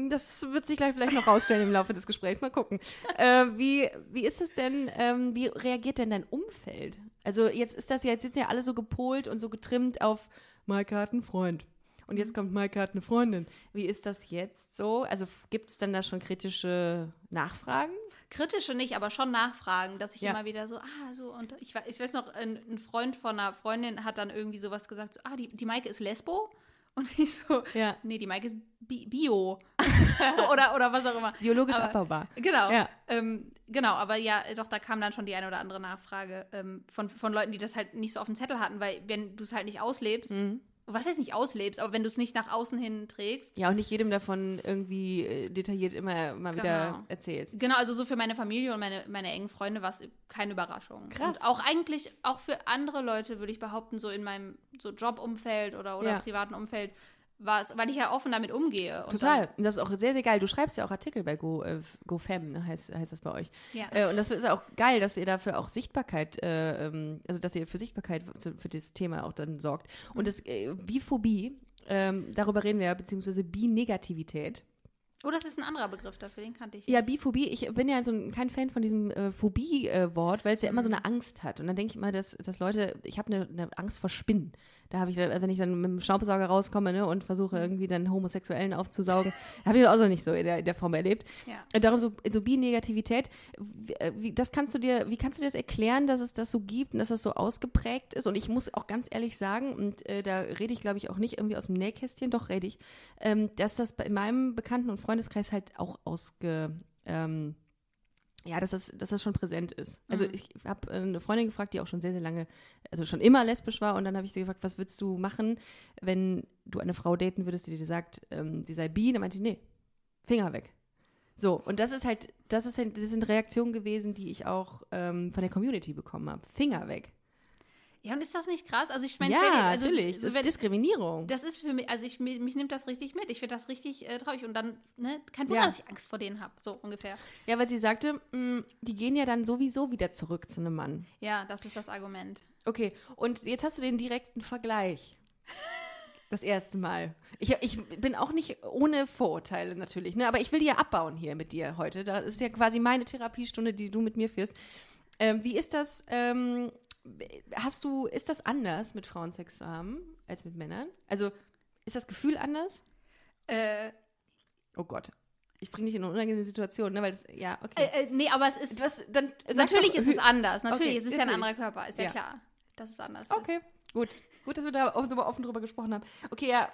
Das wird sich gleich vielleicht noch rausstellen im Laufe des Gesprächs. Mal gucken. Äh, wie, wie ist es denn, ähm, wie reagiert denn dein Umfeld? Also jetzt ist das ja, jetzt sind ja alle so gepolt und so getrimmt auf Maike hat einen Freund. Und jetzt kommt Maike hat eine Freundin. Wie ist das jetzt so? Also gibt es dann da schon kritische Nachfragen? Kritische nicht, aber schon nachfragen, dass ich Ja. immer wieder so, ah, so, und ich, ich weiß noch, ein, ein Freund von einer Freundin hat dann irgendwie sowas gesagt, so, ah, die, die Maike ist Lesbo? Und ich so, Ja. nee, die Maike ist Bi Bio. oder, oder was auch immer. Biologisch Aber- abbaubar. Genau. Ja. Ähm, genau, aber ja, doch, da kam dann schon die eine oder andere Nachfrage ähm, von, von Leuten, die das halt nicht so auf dem Zettel hatten, weil wenn du es halt nicht auslebst, Mhm. Was heißt nicht auslebst, aber wenn du es nicht nach außen hin trägst, Ja, und nicht jedem davon irgendwie äh, detailliert immer mal wieder Genau. erzählst. Genau, also so für meine Familie und meine, meine engen Freunde war es keine Überraschung. Krass. Und auch eigentlich, auch für andere Leute, würde ich behaupten, so in meinem so Jobumfeld oder, oder Ja. privaten Umfeld, war es, weil ich ja offen damit umgehe. Und Total. Und das ist auch sehr, sehr geil. Du schreibst ja auch Artikel bei Go, äh, GoFam, ne, heißt, heißt das bei euch. Ja. Äh, und das ist auch geil, dass ihr dafür auch Sichtbarkeit, äh, ähm, also dass ihr für Sichtbarkeit für das Thema auch dann sorgt. Und das äh, Biphobie, ähm, darüber reden wir ja, beziehungsweise Bi-Negativität. Oh, das ist ein anderer Begriff dafür, den kannte ich. Ja, Biphobie, ich bin ja so ein, kein Fan von diesem äh, Phobie-Wort, weil es ja immer Mhm. so eine Angst hat. Und dann denke ich immer, dass, dass Leute, ich habe eine, eine Angst vor Spinnen. Da habe ich, wenn ich dann mit dem Staubsauger rauskomme ne, und Mhm. versuche irgendwie dann Homosexuellen aufzusaugen, habe ich das auch noch nicht so in der, in der Form erlebt. Ja. Darum so, so Bi-Negativität, wie, äh, wie, das kannst du dir, wie kannst du dir das erklären, dass es das so gibt und dass das so ausgeprägt ist? Und ich muss auch ganz ehrlich sagen, und äh, da rede ich, glaube ich, auch nicht irgendwie aus dem Nähkästchen, doch rede ich, ähm, dass das bei- in meinem Bekannten- und Freundeskreis halt auch ausge, ähm, ja, dass das, dass das schon präsent ist. Also Mhm. ich habe eine Freundin gefragt, die auch schon sehr, sehr lange, also schon immer lesbisch war und dann habe ich sie gefragt, was würdest du machen, wenn du eine Frau daten würdest, die dir sagt, ähm, die sei bi? Dann meinte ich, nee, Finger weg. So, und das ist halt, das ist halt, das sind Reaktionen gewesen, die ich auch ähm, von der Community bekommen habe. Finger weg. Ja, und ist das nicht krass? Also ich meine, ja, dir- also, natürlich. so das ist wenn- Diskriminierung. Das ist für mich, also ich, mich, mich nimmt das richtig mit. Ich finde das richtig äh, traurig. Und dann, ne, kein Wunder, Ja. dass ich Angst vor denen habe, so ungefähr. ja, weil sie sagte, mh, die gehen ja dann sowieso wieder zurück zu einem Mann. Ja, das ist das Argument. Okay, und jetzt hast du den direkten Vergleich. Das erste Mal. Ich, ich bin auch nicht ohne Vorurteile natürlich, ne? aber ich will die ja abbauen hier mit dir heute. Das ist ja quasi meine Therapiestunde, die du mit mir führst. Ähm, wie ist das, ähm, hast du, ist das anders, mit Frauen Sex zu haben, als mit Männern? Also, ist das Gefühl anders? Äh, Oh Gott, ich bringe dich in eine unangenehme Situation, ne? Weil das, ja, okay. äh, äh, nee, aber es ist. Was, dann, natürlich doch, ist es anders. Natürlich, Okay, es ist ja ein anderer Körper, ist ja, Ja. klar. Dass es anders Okay, gut. Gut, dass wir da so offen drüber gesprochen haben. Okay, ja.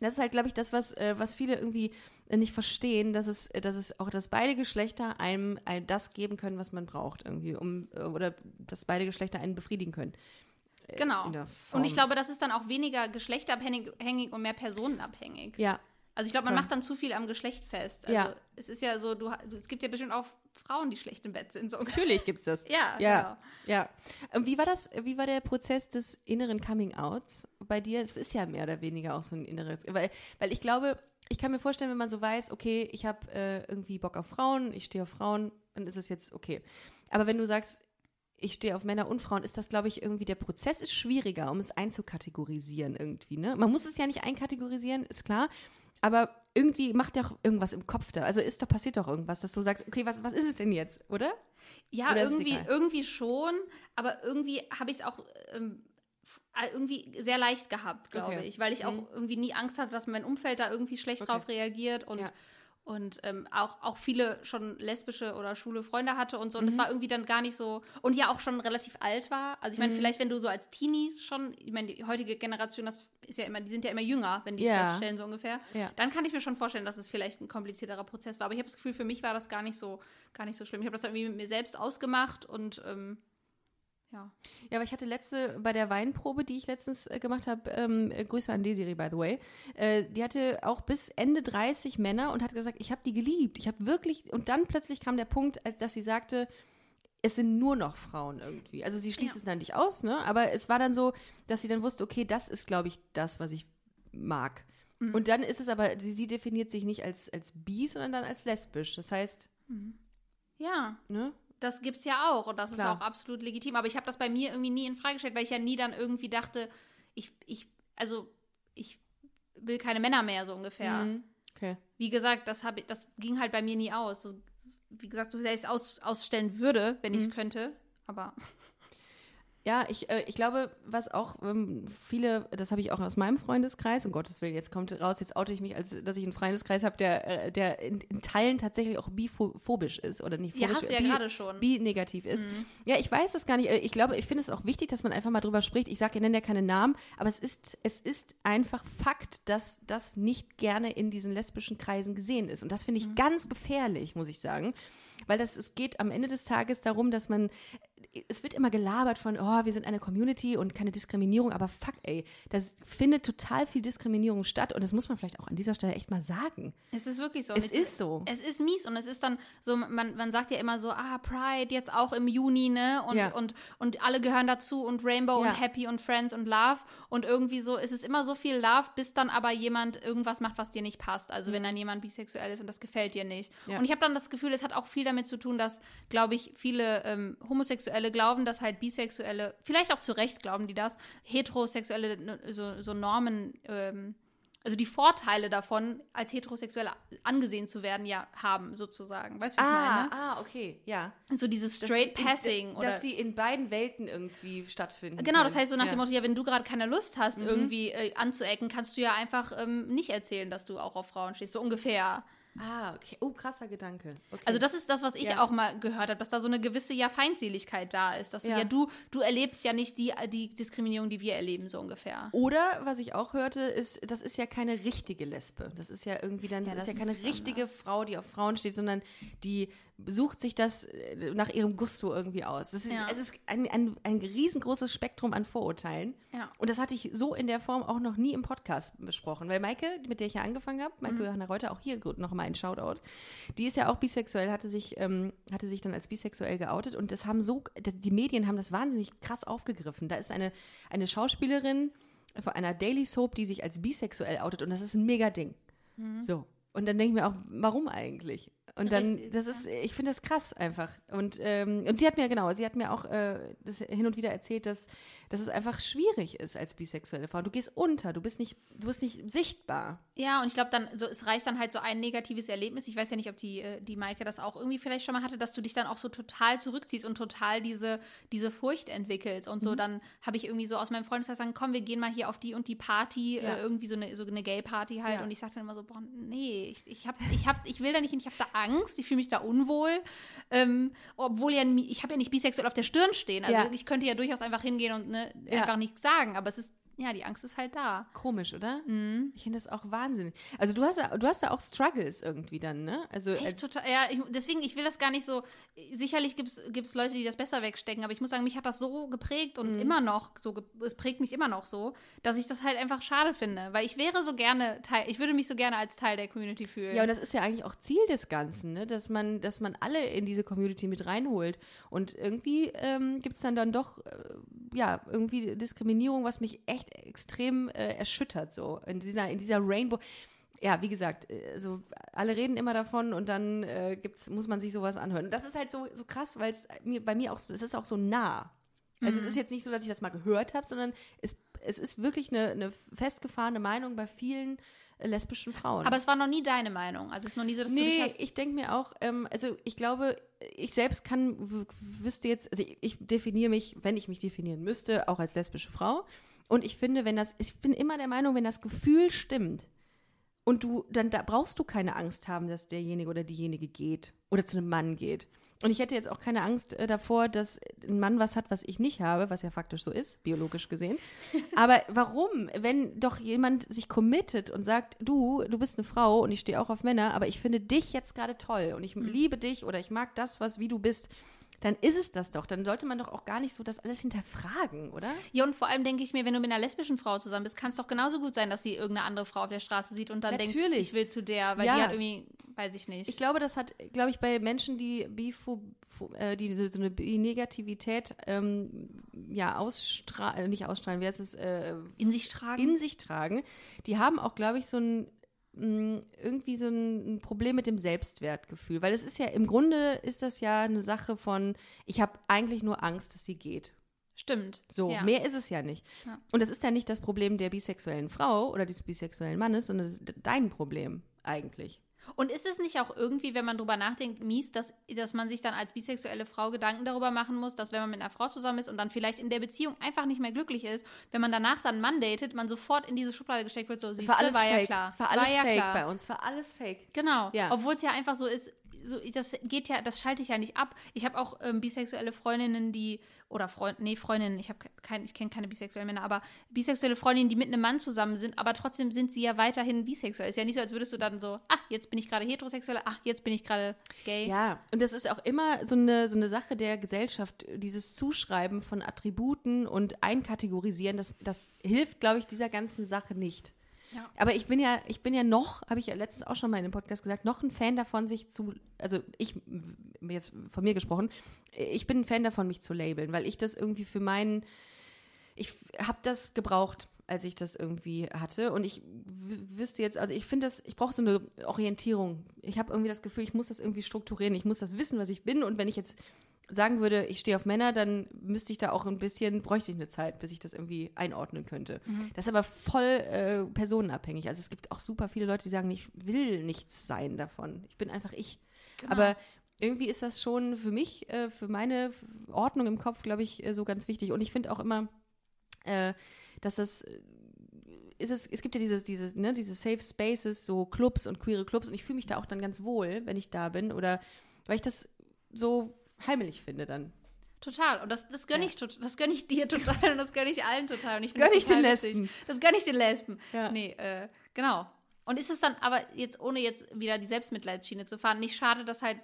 Das ist halt, glaube ich, das, was, äh, was viele irgendwie äh, nicht verstehen, dass es, äh, dass es auch, dass beide Geschlechter einem ein, das geben können, was man braucht, irgendwie, um, äh, oder dass beide Geschlechter einen befriedigen können. Genau. Und ich glaube, das ist dann auch weniger geschlechterabhängig abhängig und mehr personenabhängig. Ja, Also ich glaube, man Voll. macht dann zu viel am Geschlecht fest. Also Ja. es ist ja so, du, es gibt ja bestimmt auch Frauen, die schlecht im Bett sind. So. natürlich gibt's das. Ja, Ja, genau. ja. Und wie war das, wie war der Prozess des inneren Coming-Outs bei dir? Es ist ja mehr oder weniger auch so ein inneres, weil, weil ich glaube, ich kann mir vorstellen, wenn man so weiß, okay, ich habe äh, irgendwie Bock auf Frauen, ich stehe auf Frauen, dann ist es jetzt okay. Aber wenn du sagst, ich stehe auf Männer und Frauen, ist das, glaube ich, irgendwie, der Prozess ist schwieriger, um es einzukategorisieren irgendwie, ne? Man muss es ja nicht einkategorisieren, ist klar, aber irgendwie macht ja auch irgendwas im Kopf da. Also ist da passiert doch irgendwas, dass du sagst, okay, was, was ist es denn jetzt, oder? Ja, Oder irgendwie, irgendwie schon, aber irgendwie habe ich es auch ähm, äh, irgendwie sehr leicht gehabt, glaube Okay. ich, weil ich auch Mhm. irgendwie nie Angst hatte, dass mein Umfeld da irgendwie schlecht Okay. drauf reagiert und Ja. Und ähm, auch, auch viele schon lesbische oder schwule Freunde hatte und so. Und das Mhm. war irgendwie dann gar nicht so. Und ja auch schon relativ alt war. Also ich Mhm. meine, vielleicht, wenn du so als Teenie schon, ich meine, die heutige Generation, das ist ja immer, die sind ja immer jünger, wenn die es Ja. feststellen, so ungefähr. Ja. Dann kann ich mir schon vorstellen, dass es vielleicht ein komplizierterer Prozess war. Aber ich habe das Gefühl, für mich war das gar nicht so, gar nicht so schlimm. Ich habe das irgendwie mit mir selbst ausgemacht und ähm, ja. Ja, aber ich hatte letzte, bei der Weinprobe, die ich letztens äh, gemacht habe, ähm, äh, Grüße an Desiree, by the way, äh, die hatte auch bis Ende 30 Männer und hat gesagt, ich habe die geliebt. Ich habe wirklich, und dann plötzlich kam der Punkt, dass sie sagte, es sind nur noch Frauen irgendwie. Also sie schließt Ja. es dann nicht aus, ne? Aber es war dann so, dass sie dann wusste, okay, das ist, glaube ich, das, was ich mag. Mhm. Und dann ist es aber, sie, sie definiert sich nicht als, als bi, sondern dann als lesbisch. Das heißt, Ja, ne? Das gibt's ja auch und das Klar. ist auch absolut legitim. Aber ich habe das bei mir irgendwie nie in Frage gestellt, weil ich ja nie dann irgendwie dachte, ich, ich, also ich will keine Männer mehr so ungefähr. Mhm. Okay. Wie gesagt, das, hab das ging halt bei mir nie aus. So, wie gesagt, so sehr ich es aus, ausstellen würde, wenn Mhm. ich könnte. Aber Ja, ich, äh, ich glaube, was auch ähm, viele, das habe ich auch aus meinem Freundeskreis, um Gottes Willen, jetzt kommt raus, jetzt oute ich mich, als dass ich einen Freundeskreis habe, der, äh, der in, in Teilen tatsächlich auch biphobisch ist oder nicht Ja, phobisch, hast du ja gerade schon. Mhm. Bi-negativ ist. Ja, ich weiß das gar nicht. Äh, Ich glaube, ich finde es auch wichtig, dass man einfach mal drüber spricht. Ich sage, ich nenne ja keine Namen, aber es ist, es ist einfach Fakt, dass das nicht gerne in diesen lesbischen Kreisen gesehen ist. Und das Mhm. finde ich ganz gefährlich, muss ich sagen. Weil das, es geht am Ende des Tages darum, dass man, es wird immer gelabert von, oh, wir sind eine Community und keine Diskriminierung, aber fuck, ey, das findet total viel Diskriminierung statt und das muss man vielleicht auch an dieser Stelle echt mal sagen. es ist wirklich so. Es ist so. Es ist mies und es ist dann so, man, man sagt ja immer so, ah, Pride jetzt auch im Juni, ne? Und, Ja. und, und alle gehören dazu und Rainbow Ja. und Happy und Friends und Love. Und irgendwie so, es ist immer so viel Love, bis dann aber jemand irgendwas macht, was dir nicht passt. Also wenn dann jemand bisexuell ist und das gefällt dir nicht. Mhm. Ja. Und ich habe dann das Gefühl, es hat auch viel damit zu tun, dass, glaube ich, viele ähm, Homosexuelle glauben, dass halt Bisexuelle, vielleicht auch zu Recht glauben die das, Heterosexuelle ne, so, so Normen, ähm, also die Vorteile davon, als Heterosexuelle angesehen zu werden, ja haben, sozusagen. Weißt du, was ich meine? ah, okay, ja. So dieses Dass Straight in- Passing oder. Dass sie in beiden Welten irgendwie stattfinden. Genau, das heißt so nach ja. dem Motto, ja, wenn du gerade keine Lust Mhm. hast, irgendwie äh, anzuecken, kannst du ja einfach ähm, nicht erzählen, dass du auch auf Frauen stehst, so ungefähr. Ah, okay. Oh, krasser Gedanke. Okay. Also das ist das, was ich Ja. auch mal gehört habe, dass da so eine gewisse ja Feindseligkeit da ist, dass du Ja. ja, du du erlebst ja nicht die die Diskriminierung, die wir erleben so ungefähr. Oder was ich auch hörte, ist, das ist ja keine richtige Lesbe. Das ist ja irgendwie dann, Ja, das, das ist ja keine ist richtige Frau, die auf Frauen steht, sondern die sucht sich das äh, nach ihrem Gusto irgendwie aus. Das ist, Ja. Es ist ein, ein, ein riesengroßes Spektrum an Vorurteilen. Ja. Und das hatte ich so in der Form auch noch nie im Podcast besprochen. Weil Maike, mit der ich ja angefangen habe, Maike Mhm. Johanna Reuter, auch hier noch mal ein Shoutout, die ist ja auch bisexuell, hatte sich, ähm, hatte sich dann als bisexuell geoutet und das haben so, die Medien haben das wahnsinnig krass aufgegriffen. Da ist eine, eine Schauspielerin von einer Daily Soap, die sich als bisexuell outet und das ist ein mega Ding. So. Und dann denke ich mir auch, warum eigentlich? Und dann, Richtig, das ist, ich finde das krass einfach. Und, ähm, und sie hat mir, genau, sie hat mir auch äh, das hin und wieder erzählt, dass, dass es einfach schwierig ist als bisexuelle Frau. Du gehst unter, du bist nicht, du bist nicht sichtbar. Ja, und ich glaube dann, so, es reicht dann halt so ein negatives Erlebnis. Ich weiß ja nicht, ob die, äh, die Maike das auch irgendwie vielleicht schon mal hatte, dass du dich dann auch so total zurückziehst und total diese, diese Furcht entwickelst. Und so, dann habe ich irgendwie so aus meinem Freundeskreis sagen, komm, wir gehen mal hier auf die und die Party, Ja. äh, irgendwie so eine, so eine Gay-Party halt. Ja. Und ich sage dann immer so, boah, nee, ich, ich, hab, ich, hab, ich will da nicht hin, ich habe da Angst, ich fühle mich da unwohl. Ähm, obwohl ja, ich habe ja nicht bisexuell auf der Stirn stehen. Also Ja. ich könnte ja durchaus einfach hingehen und ne, Ja. einfach nichts sagen. Aber es ist, ja, die Angst ist halt da. Komisch, oder? Mhm. Ich finde das auch wahnsinnig. Also du hast ja, du hast ja auch Struggles irgendwie dann, ne? Also als, Echt total, ja, ich, deswegen, ich will das gar nicht so, sicherlich gibt es Leute, die das besser wegstecken, aber ich muss sagen, mich hat das so geprägt Mhm. und immer noch so, es prägt mich immer noch so, dass ich das halt einfach schade finde, weil ich wäre so gerne Teil, ich würde mich so gerne als Teil der Community fühlen. Ja, und das ist ja eigentlich auch Ziel des Ganzen, ne? dass, man, dass man alle in diese Community mit reinholt. Und irgendwie ähm, gibt es dann dann doch, äh, ja, irgendwie Diskriminierung, was mich echt extrem äh, erschüttert, so in dieser, in dieser Rainbow. ja, wie gesagt, äh, also alle reden immer davon und dann äh, gibt's, muss man sich sowas anhören. Das ist halt so, so krass, weil es mir bei mir auch, so- es ist auch so nah. Also es ist jetzt nicht so, dass ich das mal gehört habe, sondern es, es ist wirklich eine, eine festgefahrene Meinung bei vielen äh, lesbischen Frauen. Aber es war noch nie deine Meinung. Also es ist noch nie so, dass du dich Nee, hast. ich denke mir auch, ähm, also ich glaube, ich selbst kann, wüsste jetzt, also ich, ich definiere mich, wenn ich mich definieren müsste, auch als lesbische Frau. Und ich finde, wenn das, ich bin immer der Meinung, wenn das Gefühl stimmt und du, dann da brauchst du keine Angst haben, dass derjenige oder diejenige geht oder zu einem Mann geht. Und ich hätte jetzt auch keine Angst äh, davor, dass ein Mann was hat, was ich nicht habe, was ja faktisch so ist, biologisch gesehen. Aber warum? Wenn doch jemand sich committet und sagt, du, du bist eine Frau und ich stehe auch auf Männer, aber ich finde dich jetzt gerade toll und ich liebe dich oder ich mag das, was wie du bist, dann ist es das doch. Dann sollte man doch auch gar nicht so das alles hinterfragen, oder? Ja, und vor allem denke ich mir, wenn du mit einer lesbischen Frau zusammen bist, kann es doch genauso gut sein, dass sie irgendeine andere Frau auf der Straße sieht und dann denkt, Natürlich. ich will zu der, weil Ja. die hat irgendwie, weiß ich nicht. Ich glaube, das hat, glaube ich, bei Menschen, die Bifo, äh, die so eine Bi-Negativität ähm, ja ausstrahlen, nicht ausstrahlen, wie heißt es, äh, in sich tragen. in sich tragen, die haben auch, glaube ich, so ein mh, irgendwie so ein ein Problem mit dem Selbstwertgefühl, weil es ist ja im Grunde ist das ja eine Sache von ich habe eigentlich nur Angst, dass sie geht. Stimmt. So, ja. mehr ist es ja nicht. Ja. Und das ist ja nicht das Problem der bisexuellen Frau oder des bisexuellen Mannes, sondern das ist dein Problem eigentlich. Und ist es nicht auch irgendwie, wenn man drüber nachdenkt, mies, dass, dass man sich dann als bisexuelle Frau Gedanken darüber machen muss, dass wenn man mit einer Frau zusammen ist und dann vielleicht in der Beziehung einfach nicht mehr glücklich ist, wenn man danach dann einen Mann datet, man sofort in diese Schublade gesteckt wird, so, Es siehste, war alles war fake. ja klar. Es war alles ja fake klar. bei uns. War alles fake. Genau. Ja. Obwohl es ja einfach so ist, so, das geht ja, das schalte ich ja nicht ab. Ich habe auch ähm, bisexuelle Freundinnen, die, oder Freund, nee, Freundinnen, ich habe kein, ich kenne keine bisexuellen Männer, aber bisexuelle Freundinnen, die mit einem Mann zusammen sind, aber trotzdem sind sie ja weiterhin bisexuell. Ist ja nicht so, als würdest du dann so, ah, jetzt bin ich gerade heterosexuell, ach, jetzt bin ich gerade gay. Ja, und das ist auch immer so eine, so eine Sache der Gesellschaft, dieses Zuschreiben von Attributen und Einkategorisieren, das, das hilft, glaube ich, dieser ganzen Sache nicht. Ja. Aber ich bin ja, ich bin ja noch, habe ich ja letztens auch schon mal in dem Podcast gesagt, noch ein Fan davon, sich zu, also ich, jetzt von mir gesprochen, ich bin ein Fan davon, mich zu labeln, weil ich das irgendwie für meinen, ich habe das gebraucht, als ich das irgendwie hatte. Und ich wüsste jetzt, also ich finde das, ich brauche so eine Orientierung. Ich habe irgendwie das Gefühl, ich muss das irgendwie strukturieren. Ich muss das wissen, was ich bin. Und wenn ich jetzt sagen würde, ich stehe auf Männer, dann müsste ich da auch ein bisschen, bräuchte ich eine Zeit, bis ich das irgendwie einordnen könnte. Das ist aber voll äh, personenabhängig. Also es gibt auch super viele Leute, die sagen, ich will nichts sein davon. Ich bin einfach ich. Aber irgendwie ist das schon für mich, äh, für meine Ordnung im Kopf, glaube ich, äh, so ganz wichtig. Und ich finde auch immer, äh, dass das äh, ist es, es gibt ja dieses, dieses, ne, diese Safe Spaces, so Clubs und queere Clubs und ich fühle mich da auch dann ganz wohl, wenn ich da bin oder weil ich das so heimelig finde dann. Total. Und das, das gönne Ja. ich, das gönne ich dir total und das gönne ich allen total. Und ich gönn finde ich den lustig. Lesben. Das gönne ich den Lesben. Ja. Nee, äh, genau. Und ist es dann aber jetzt, ohne jetzt wieder die Selbstmitleidsschiene zu fahren, nicht schade, dass halt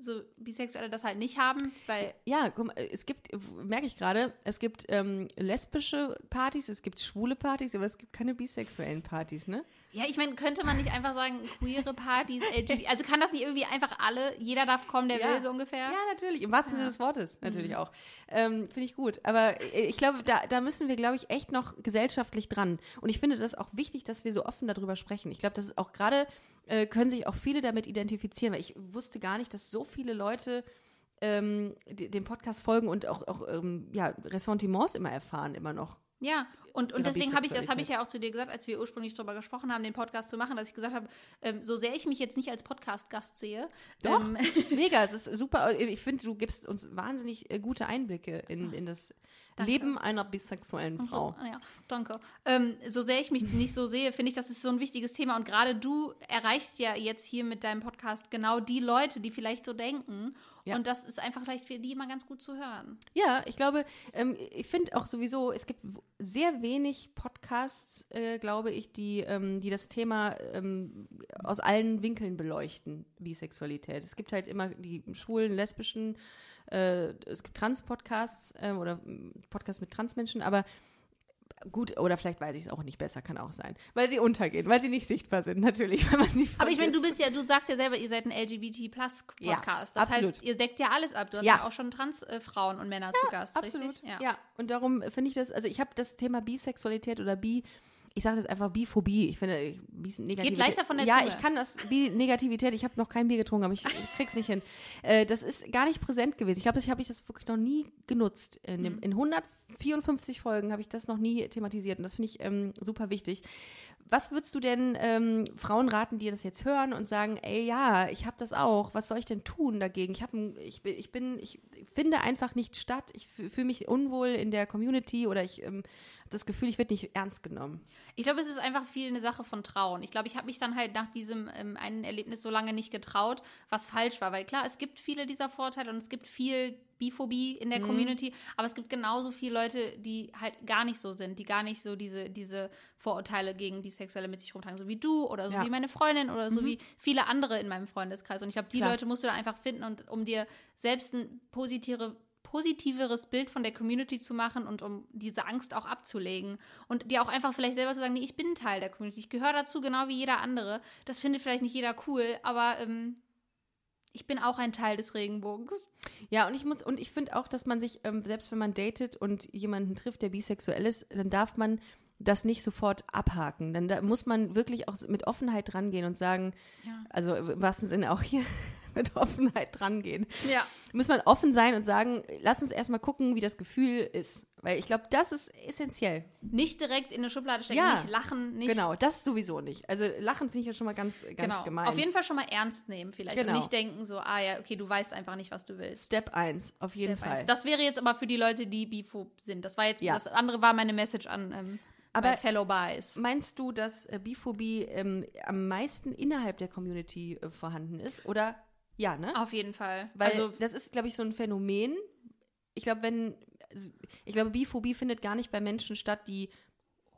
so Bisexuelle das halt nicht haben? Weil, Ja, guck mal, es gibt, merke ich gerade, es gibt ähm, lesbische Partys, es gibt schwule Partys, aber es gibt keine bisexuellen Partys, ne? Ja, ich meine, könnte man nicht einfach sagen, queere Partys, LGBT, also kann das nicht irgendwie einfach alle, jeder darf kommen, der Ja. will, so ungefähr? Ja, natürlich. Im wahrsten Sinne des Wortes natürlich auch. Ähm, finde ich gut. Aber äh, ich glaube, da, da müssen wir, glaube ich, echt noch gesellschaftlich dran. Und ich finde das auch wichtig, dass wir so offen darüber sprechen. Ich glaube, das ist auch gerade, äh, können sich auch viele damit identifizieren, weil ich wusste gar nicht, dass so viele Leute ähm, dem Podcast folgen und auch, auch ähm, ja, Ressentiments immer erfahren, immer noch. Ja, und, und deswegen habe ich, das habe ich ja auch zu dir gesagt, als wir ursprünglich darüber gesprochen haben, den Podcast zu machen, dass ich gesagt habe, ähm, so sehr ich mich jetzt nicht als Podcast-Gast sehe, Doch, ähm, mega, es ist super. Ich finde, du gibst uns wahnsinnig äh, gute Einblicke in, in das Leben einer bisexuellen Frau. So, ja, danke. Ähm, so sehr ich mich nicht so sehe, finde ich, das ist so ein wichtiges Thema. Und gerade du erreichst ja jetzt hier mit deinem Podcast genau die Leute, die vielleicht so denken. Ja. Und das ist einfach vielleicht für die immer ganz gut zu hören. Ja, ich glaube, ähm, ich finde auch sowieso, es gibt sehr wenig Podcasts, äh, glaube ich, die, ähm, die das Thema ähm, aus allen Winkeln beleuchten, Bisexualität. Es gibt halt immer die schwulen, lesbischen, äh, es gibt Trans-Podcasts äh, oder mm, Podcasts mit Transmenschen, aber gut, oder vielleicht weiß ich es auch nicht besser, kann auch sein. Weil sie untergehen, weil sie nicht sichtbar sind, natürlich, wenn man sie Aber ich meine, du bist ja, du sagst ja selber, ihr seid ein LGBT-Plus-Podcast. Ja, das absolut. heißt, ihr deckt ja alles ab. Du hast Ja. ja, auch schon Trans-Frauen und Männer zu Gast, Absolut. richtig? Ja. Und darum finde ich das, also ich habe das Thema Bisexualität oder Bi, ich sage jetzt einfach Biphobie. Ich finde, Bi ist Negativität. leichter von der Ja, Zunge. ich kann das, Bi Negativität, ich habe noch kein Bier getrunken, aber ich, ich krieg's nicht hin. Äh, das ist gar nicht präsent gewesen. Ich glaube, ich habe ich das wirklich noch nie genutzt. In, Mhm. dem, in 154 Folgen habe ich das noch nie thematisiert und das finde ich ähm, super wichtig. Was würdest du denn ähm, Frauen raten, die das jetzt hören und sagen, ey, ja, ich habe das auch, was soll ich denn tun dagegen? Ich, hab ich, ich bin, ich finde einfach nicht statt, ich fühle mich unwohl in der Community oder ich ähm, habe das Gefühl, ich werde nicht ernst genommen. Ich glaube, es ist einfach viel eine Sache von Trauen. Ich glaube, ich habe mich dann halt nach diesem ähm, einen Erlebnis so lange nicht getraut, was falsch war. Weil klar, es gibt viele dieser Vorteile und es gibt viel Biphobie in Mhm. der Community, aber es gibt genauso viele Leute, die halt gar nicht so sind, die gar nicht so diese, diese Vorurteile gegen Bisexuelle mit sich rumtragen, so wie du oder so Ja. wie meine Freundin oder so wie viele andere in meinem Freundeskreis. Und ich glaube, die Klar. Leute musst du dann einfach finden und um dir selbst ein positive, positiveres Bild von der Community zu machen und um diese Angst auch abzulegen. Und dir auch einfach vielleicht selber zu sagen, nee, ich bin Teil der Community, ich gehöre dazu, genau wie jeder andere. Das findet vielleicht nicht jeder cool, aber ähm, ich bin auch ein Teil des Regenbogens. Ja, und ich muss, und ich finde auch, dass man sich, ähm, selbst wenn man datet und jemanden trifft, der bisexuell ist, dann darf man das nicht sofort abhaken. Dann da muss man wirklich auch mit Offenheit rangehen und sagen, Ja. also im wahrsten Sinne auch hier mit Offenheit drangehen. Ja. Muss man offen sein und sagen, lass uns erstmal gucken, wie das Gefühl ist. Weil ich glaube, das ist essentiell. Nicht direkt in eine Schublade stecken, Ja. nicht lachen, nicht. Genau, das sowieso nicht. Also lachen finde ich ja schon mal ganz, ganz Genau. gemein. Auf jeden Fall schon mal ernst nehmen, vielleicht. Genau. Und nicht denken, so, ah ja, okay, du weißt einfach nicht, was du willst. Step 1, auf jeden Step Fall. eins. Das wäre jetzt aber für die Leute, die biphob sind. Das war jetzt, Ja. das andere war meine Message an ähm, Aber- Fellow Bies. Meinst du, dass äh, Biphobie ähm, am meisten innerhalb der Community äh, vorhanden ist? Oder ja, ne? Auf jeden Fall. Weil also, das ist, glaube ich, so ein Phänomen. Ich glaube, wenn, also, ich glaube, Biphobie findet gar nicht bei Menschen statt, die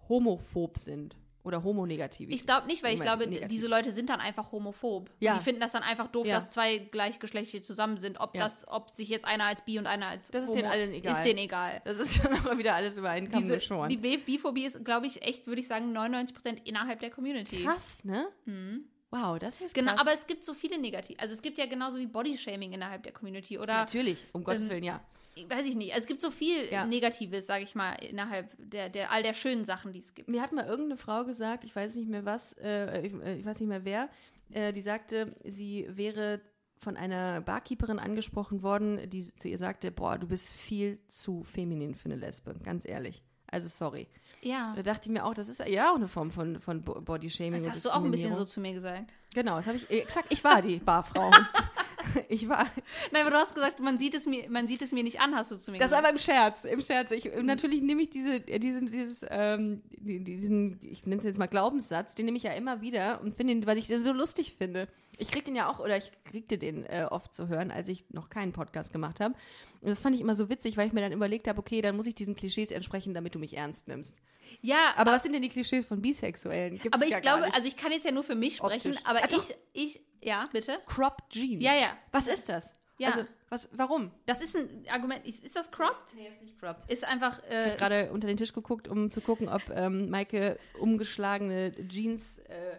homophob sind oder homonegativ. ich glaube nicht, weil ich glaube, negativ. diese Leute sind dann einfach homophob. Ja. Die finden das dann einfach doof, Ja. dass zwei gleichgeschlechtliche zusammen sind. Ob Ja. das, ob sich jetzt einer als bi und einer als Das ist homo, denen allen egal. Ist denen egal. Das ist dann aber wieder alles über einen Kamm geschoren. die Bi- Biphobie ist, glaube ich, echt, würde ich sagen, 99% innerhalb der Community. Krass, ne? Wow, das ist Genau, krass. aber es gibt so viele negativ. Also es gibt ja genauso wie Bodyshaming innerhalb der Community oder Natürlich, um Gottes ähm, Willen, ja. Weiß ich nicht. Also es gibt so viel Ja. Negatives, sage ich mal, innerhalb der, der all der schönen Sachen, die es gibt. Mir hat mal irgendeine Frau gesagt, ich weiß nicht mehr was, äh, ich, äh, ich weiß nicht mehr wer, äh, die sagte, sie wäre von einer Barkeeperin angesprochen worden, die zu ihr sagte, boah, du bist viel zu feminin für eine Lesbe, ganz ehrlich. Also sorry. Ja. Da dachte ich mir auch, das ist ja auch eine Form von, von Bo- Bodyshaming. Das hast du auch ein bisschen so zu mir gesagt. Genau, das habe ich, exakt, ich war die Barfrau. ich war, Nein, aber du hast gesagt, man sieht es mir, man sieht es mir nicht an, hast du zu mir Das gesagt. aber im Scherz, im Scherz. Ich, natürlich nehme ich diese, äh, diesen, dieses, ähm, die- diesen, ich nenne es jetzt mal Glaubenssatz, den nehme ich ja immer wieder und finde ihn, weil ich den so lustig finde. Ich krieg den ja auch, oder ich kriegte den äh, oft zu hören, als ich noch keinen Podcast gemacht habe. Und das fand ich immer so witzig, weil ich mir dann überlegt habe, okay, dann muss ich diesen Klischees entsprechen, damit du mich ernst nimmst. ja, Aber was sind denn die Klischees von Bisexuellen? Gibt's aber ich ja glaube, also ich kann jetzt ja nur für mich sprechen, Optisch. aber Ah, doch. ich, ich, ja, bitte. Cropped Jeans. Ja, ja. Was ist das? Ja. Also, was, warum? Das ist ein Argument. Ist, ist das cropped? Nee, ist nicht cropped. Ist einfach. Ich Äh, habe gerade unter den Tisch geguckt, um zu gucken, ob ähm, Maike umgeschlagene Jeans. Äh,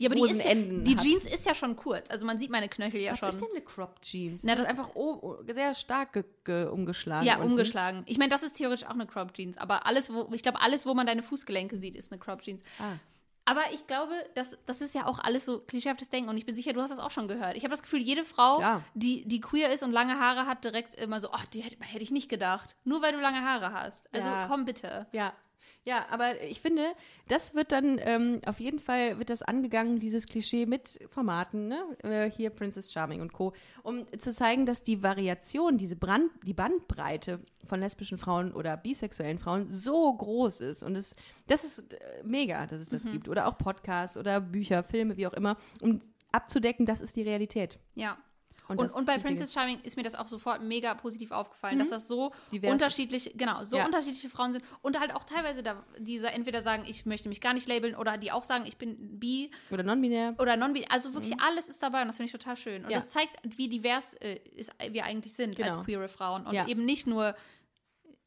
ja, aber die, ist die. Jeans ist ja schon kurz. Also man sieht meine Knöchel ja was schon. ist denn eine Cropped Jeans? Na, das ist das- einfach o- o- sehr stark ge ge umgeschlagen. Ja, unten. umgeschlagen. Ich meine, das ist theoretisch auch eine Crop Jeans, aber alles, wo, ich glaube, alles, wo man deine Fußgelenke sieht, ist eine Crop Jeans. Ah. Aber ich glaube, das, das ist ja auch alles so klischeehaftes Denken und ich bin sicher, du hast das auch schon gehört. Ich habe das Gefühl, jede Frau, Ja. die, die queer ist und lange Haare hat, direkt immer so, ach, die hätte, hätte ich nicht gedacht. Nur weil du lange Haare hast. Also Ja. komm bitte. Ja. Ja, aber ich finde, das wird dann ähm, auf jeden Fall wird das angegangen, dieses Klischee mit Formaten, ne? Äh, hier Princess Charming und Co., um zu zeigen, dass die Variation, diese Brand, die Bandbreite von lesbischen Frauen oder bisexuellen Frauen so groß ist. Und es, das ist äh, mega, dass es das Mhm. gibt. Oder auch Podcasts oder Bücher, Filme, wie auch immer, um abzudecken, das ist die Realität. Ja. Und Und, und bei. Princess Charming ist mir das auch sofort mega positiv aufgefallen, dass das so Divers unterschiedlich, genau, so Ja. unterschiedliche Frauen sind und halt auch teilweise da, die entweder sagen, ich möchte mich gar nicht labeln oder die auch sagen, ich bin bi Oder non-binär. oder non bi Also wirklich alles ist dabei und das finde ich total schön. Und Mhm. Ja. das zeigt, wie divers äh, ist, wir eigentlich sind Genau. als queere Frauen und Ja. eben nicht nur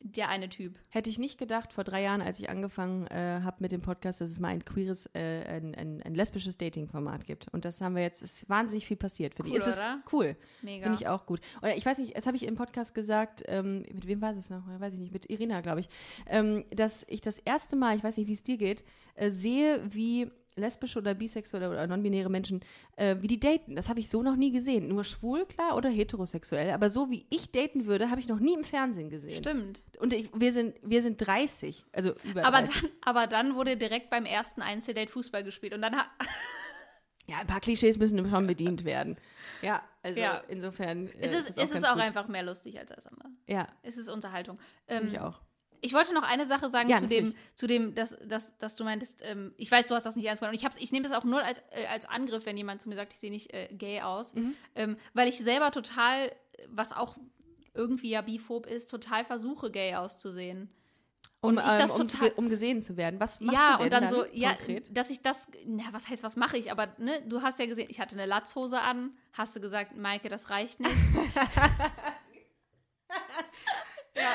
der eine Typ. Hätte ich nicht gedacht, vor drei Jahren, als ich angefangen äh, habe mit dem Podcast, dass es mal ein queeres, äh, ein, ein, ein lesbisches Dating-Format gibt. Und das haben wir jetzt, es ist wahnsinnig viel passiert, finde Cool. Es ist oder? cool. Mega. Finde ich auch gut. Oder ich weiß nicht, das habe ich im Podcast gesagt, ähm, mit wem war das noch? Weiß ich nicht, mit Irina, glaube ich, ähm, dass ich das erste Mal, ich weiß nicht, wie es dir geht, äh, sehe, wie lesbische oder bisexuelle oder non-binäre Menschen, äh, wie die daten. Das habe ich so noch nie gesehen. Nur schwul, klar, oder heterosexuell. Aber so wie ich daten würde, habe ich noch nie im Fernsehen gesehen. Stimmt. Und ich, wir, sind, wir sind 30, also über Aber 30. dann, aber dann wurde direkt beim ersten Einzeldate Fußball gespielt. Und dann Ja, ein paar Klischees müssen schon bedient werden. Ja, also Ja. insofern. äh, es ist, das es ist ganz auch einfach mehr lustig als das andere. Ja, Es ist Unterhaltung. Ähm, ich auch. Ich wollte noch eine Sache sagen Ja, zu dem, zu dem, dass, dass, dass du meintest, ähm, ich weiß, du hast das nicht ernst gemeint. Und ich, hab's- ich nehme das auch nur als, äh, als Angriff, wenn jemand zu mir sagt, ich sehe nicht äh, gay aus. Mhm. Ähm, weil ich selber total, was auch irgendwie ja biphob ist, total versuche, gay auszusehen. Um, und ich das ähm, um, total- um gesehen zu werden. Was machst ja, du denn und dann, so, ja, konkret? dass ich das, na, was heißt, was mache ich? Aber ne, du hast ja gesehen, ich hatte eine Latzhose an, hast du gesagt, Maike, das reicht nicht. ja.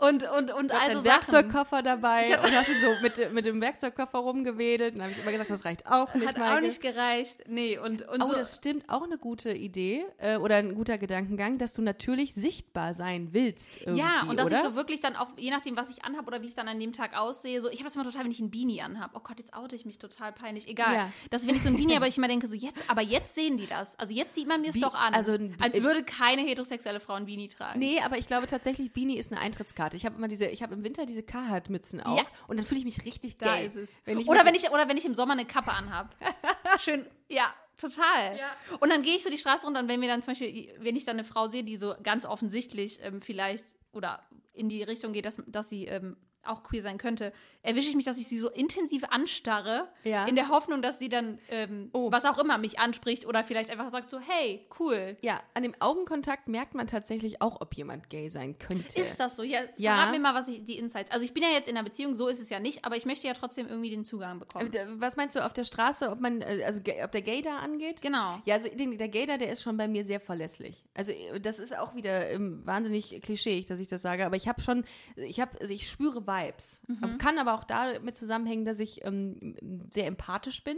Und, und, und also einen Sachen. Werkzeugkoffer dabei und hast ihn so mit, mit dem Werkzeugkoffer rumgewedelt. Und dann habe ich immer gesagt, das reicht auch nicht, Hat Maike. auch nicht gereicht. Nee, und, und Oh, so. das stimmt, auch eine gute Idee äh, oder ein guter Gedankengang, dass du natürlich sichtbar sein willst. Ja, und dass oder? ich so wirklich dann auch, je nachdem, was ich anhabe oder wie ich dann an dem Tag aussehe, so, ich habe das immer total, wenn ich ein Beanie anhabe. Oh Gott, jetzt oute ich mich total peinlich. Egal. Ja. Das ist, wenn ich so ein Beanie, aber ich immer denke, so jetzt, aber jetzt sehen die das. Also jetzt sieht man mir es doch an. also als würde keine heterosexuelle Frau ein Beanie tragen. Nee, aber ich glaube tatsächlich, Beanie ist eine Eintrittskarte. Ich habe immer diese, ich habe im Winter diese Carhartt-Mützen auf Ja. und dann fühle ich mich richtig Da es. Wenn ich oder, wenn ich, oder wenn ich im Sommer eine Kappe anhab. Schön, ja, total. Und dann gehe ich so die Straße runter und wenn mir dann zum Beispiel, wenn ich dann eine Frau sehe, die so ganz offensichtlich ähm, vielleicht oder in die Richtung geht, dass, dass sie ähm, auch queer sein könnte, erwische ich mich, dass ich sie so intensiv anstarre, Ja. in der Hoffnung, dass sie dann, ähm, Oh. was auch immer, mich anspricht oder vielleicht einfach sagt so, hey, cool. Ja, an dem Augenkontakt merkt man tatsächlich auch, ob jemand gay sein könnte. Ist das so? Ja, Ja. verrat mir mal, was ich, die Insights. Also ich bin ja jetzt in einer Beziehung, so ist es ja nicht, aber ich möchte ja trotzdem irgendwie den Zugang bekommen. Was meinst du auf der Straße, ob man, äh, also ob der Gay da angeht? Genau. Ja, also den, der Gay da, der ist schon bei mir sehr verlässlich. Also äh, das ist auch wieder ähm, wahnsinnig klischeeig, dass ich das sage, aber ich habe schon, ich habe, also ich spüre Vibes. Mhm. Kann aber auch damit zusammenhängen, dass ich ähm, sehr empathisch bin.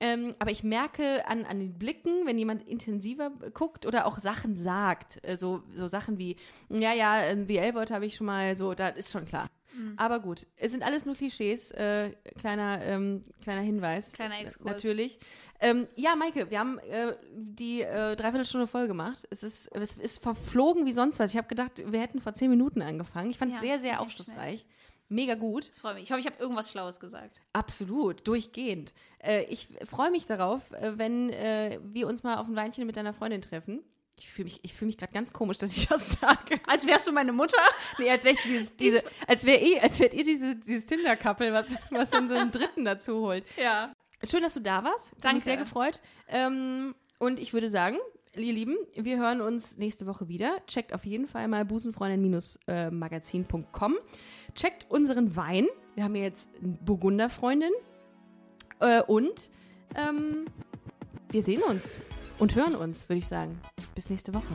Ähm, aber ich merke an, an den Blicken, wenn jemand intensiver guckt oder auch Sachen sagt, äh, so, so Sachen wie, ja, ja, ein BL-Wort habe ich schon mal, so, da ist schon klar. Mhm. Aber gut, es sind alles nur Klischees. Äh, kleiner, ähm, kleiner Hinweis. Kleiner Exkurs. Natürlich. Ähm, ja, Maike, wir haben äh, die äh, Dreiviertelstunde voll gemacht. Es ist, es ist verflogen wie sonst was. Ich habe gedacht, wir hätten vor zehn Minuten angefangen. Ich fand es Ja, sehr, sehr aufschlussreich. Mega gut. Ich freue mich. Ich hoffe, ich habe irgendwas Schlaues gesagt. Absolut, durchgehend. Äh, ich freue mich darauf, äh, wenn äh, wir uns mal auf ein Weinchen mit deiner Freundin treffen. Ich fühle mich, ich mich gerade ganz komisch, dass ich das sage. Als wärst du meine Mutter? Nee, als wäre ich dieses, diese, als wäre eh, als wärt ihr diese, dieses Tinder-Couple, was, was dann so einen Dritten dazu holt. Ja. Schön, dass du da warst. Hat Danke. mich sehr gefreut. Ähm, und ich würde sagen, ihr Lieben, wir hören uns nächste Woche wieder. Checkt auf jeden Fall mal busenfreundin-magazin.com. Checkt unseren Wein. Wir haben ja jetzt eine Burgunderfreundin. Äh, und ähm, wir sehen uns und hören uns, würde ich sagen. Bis nächste Woche.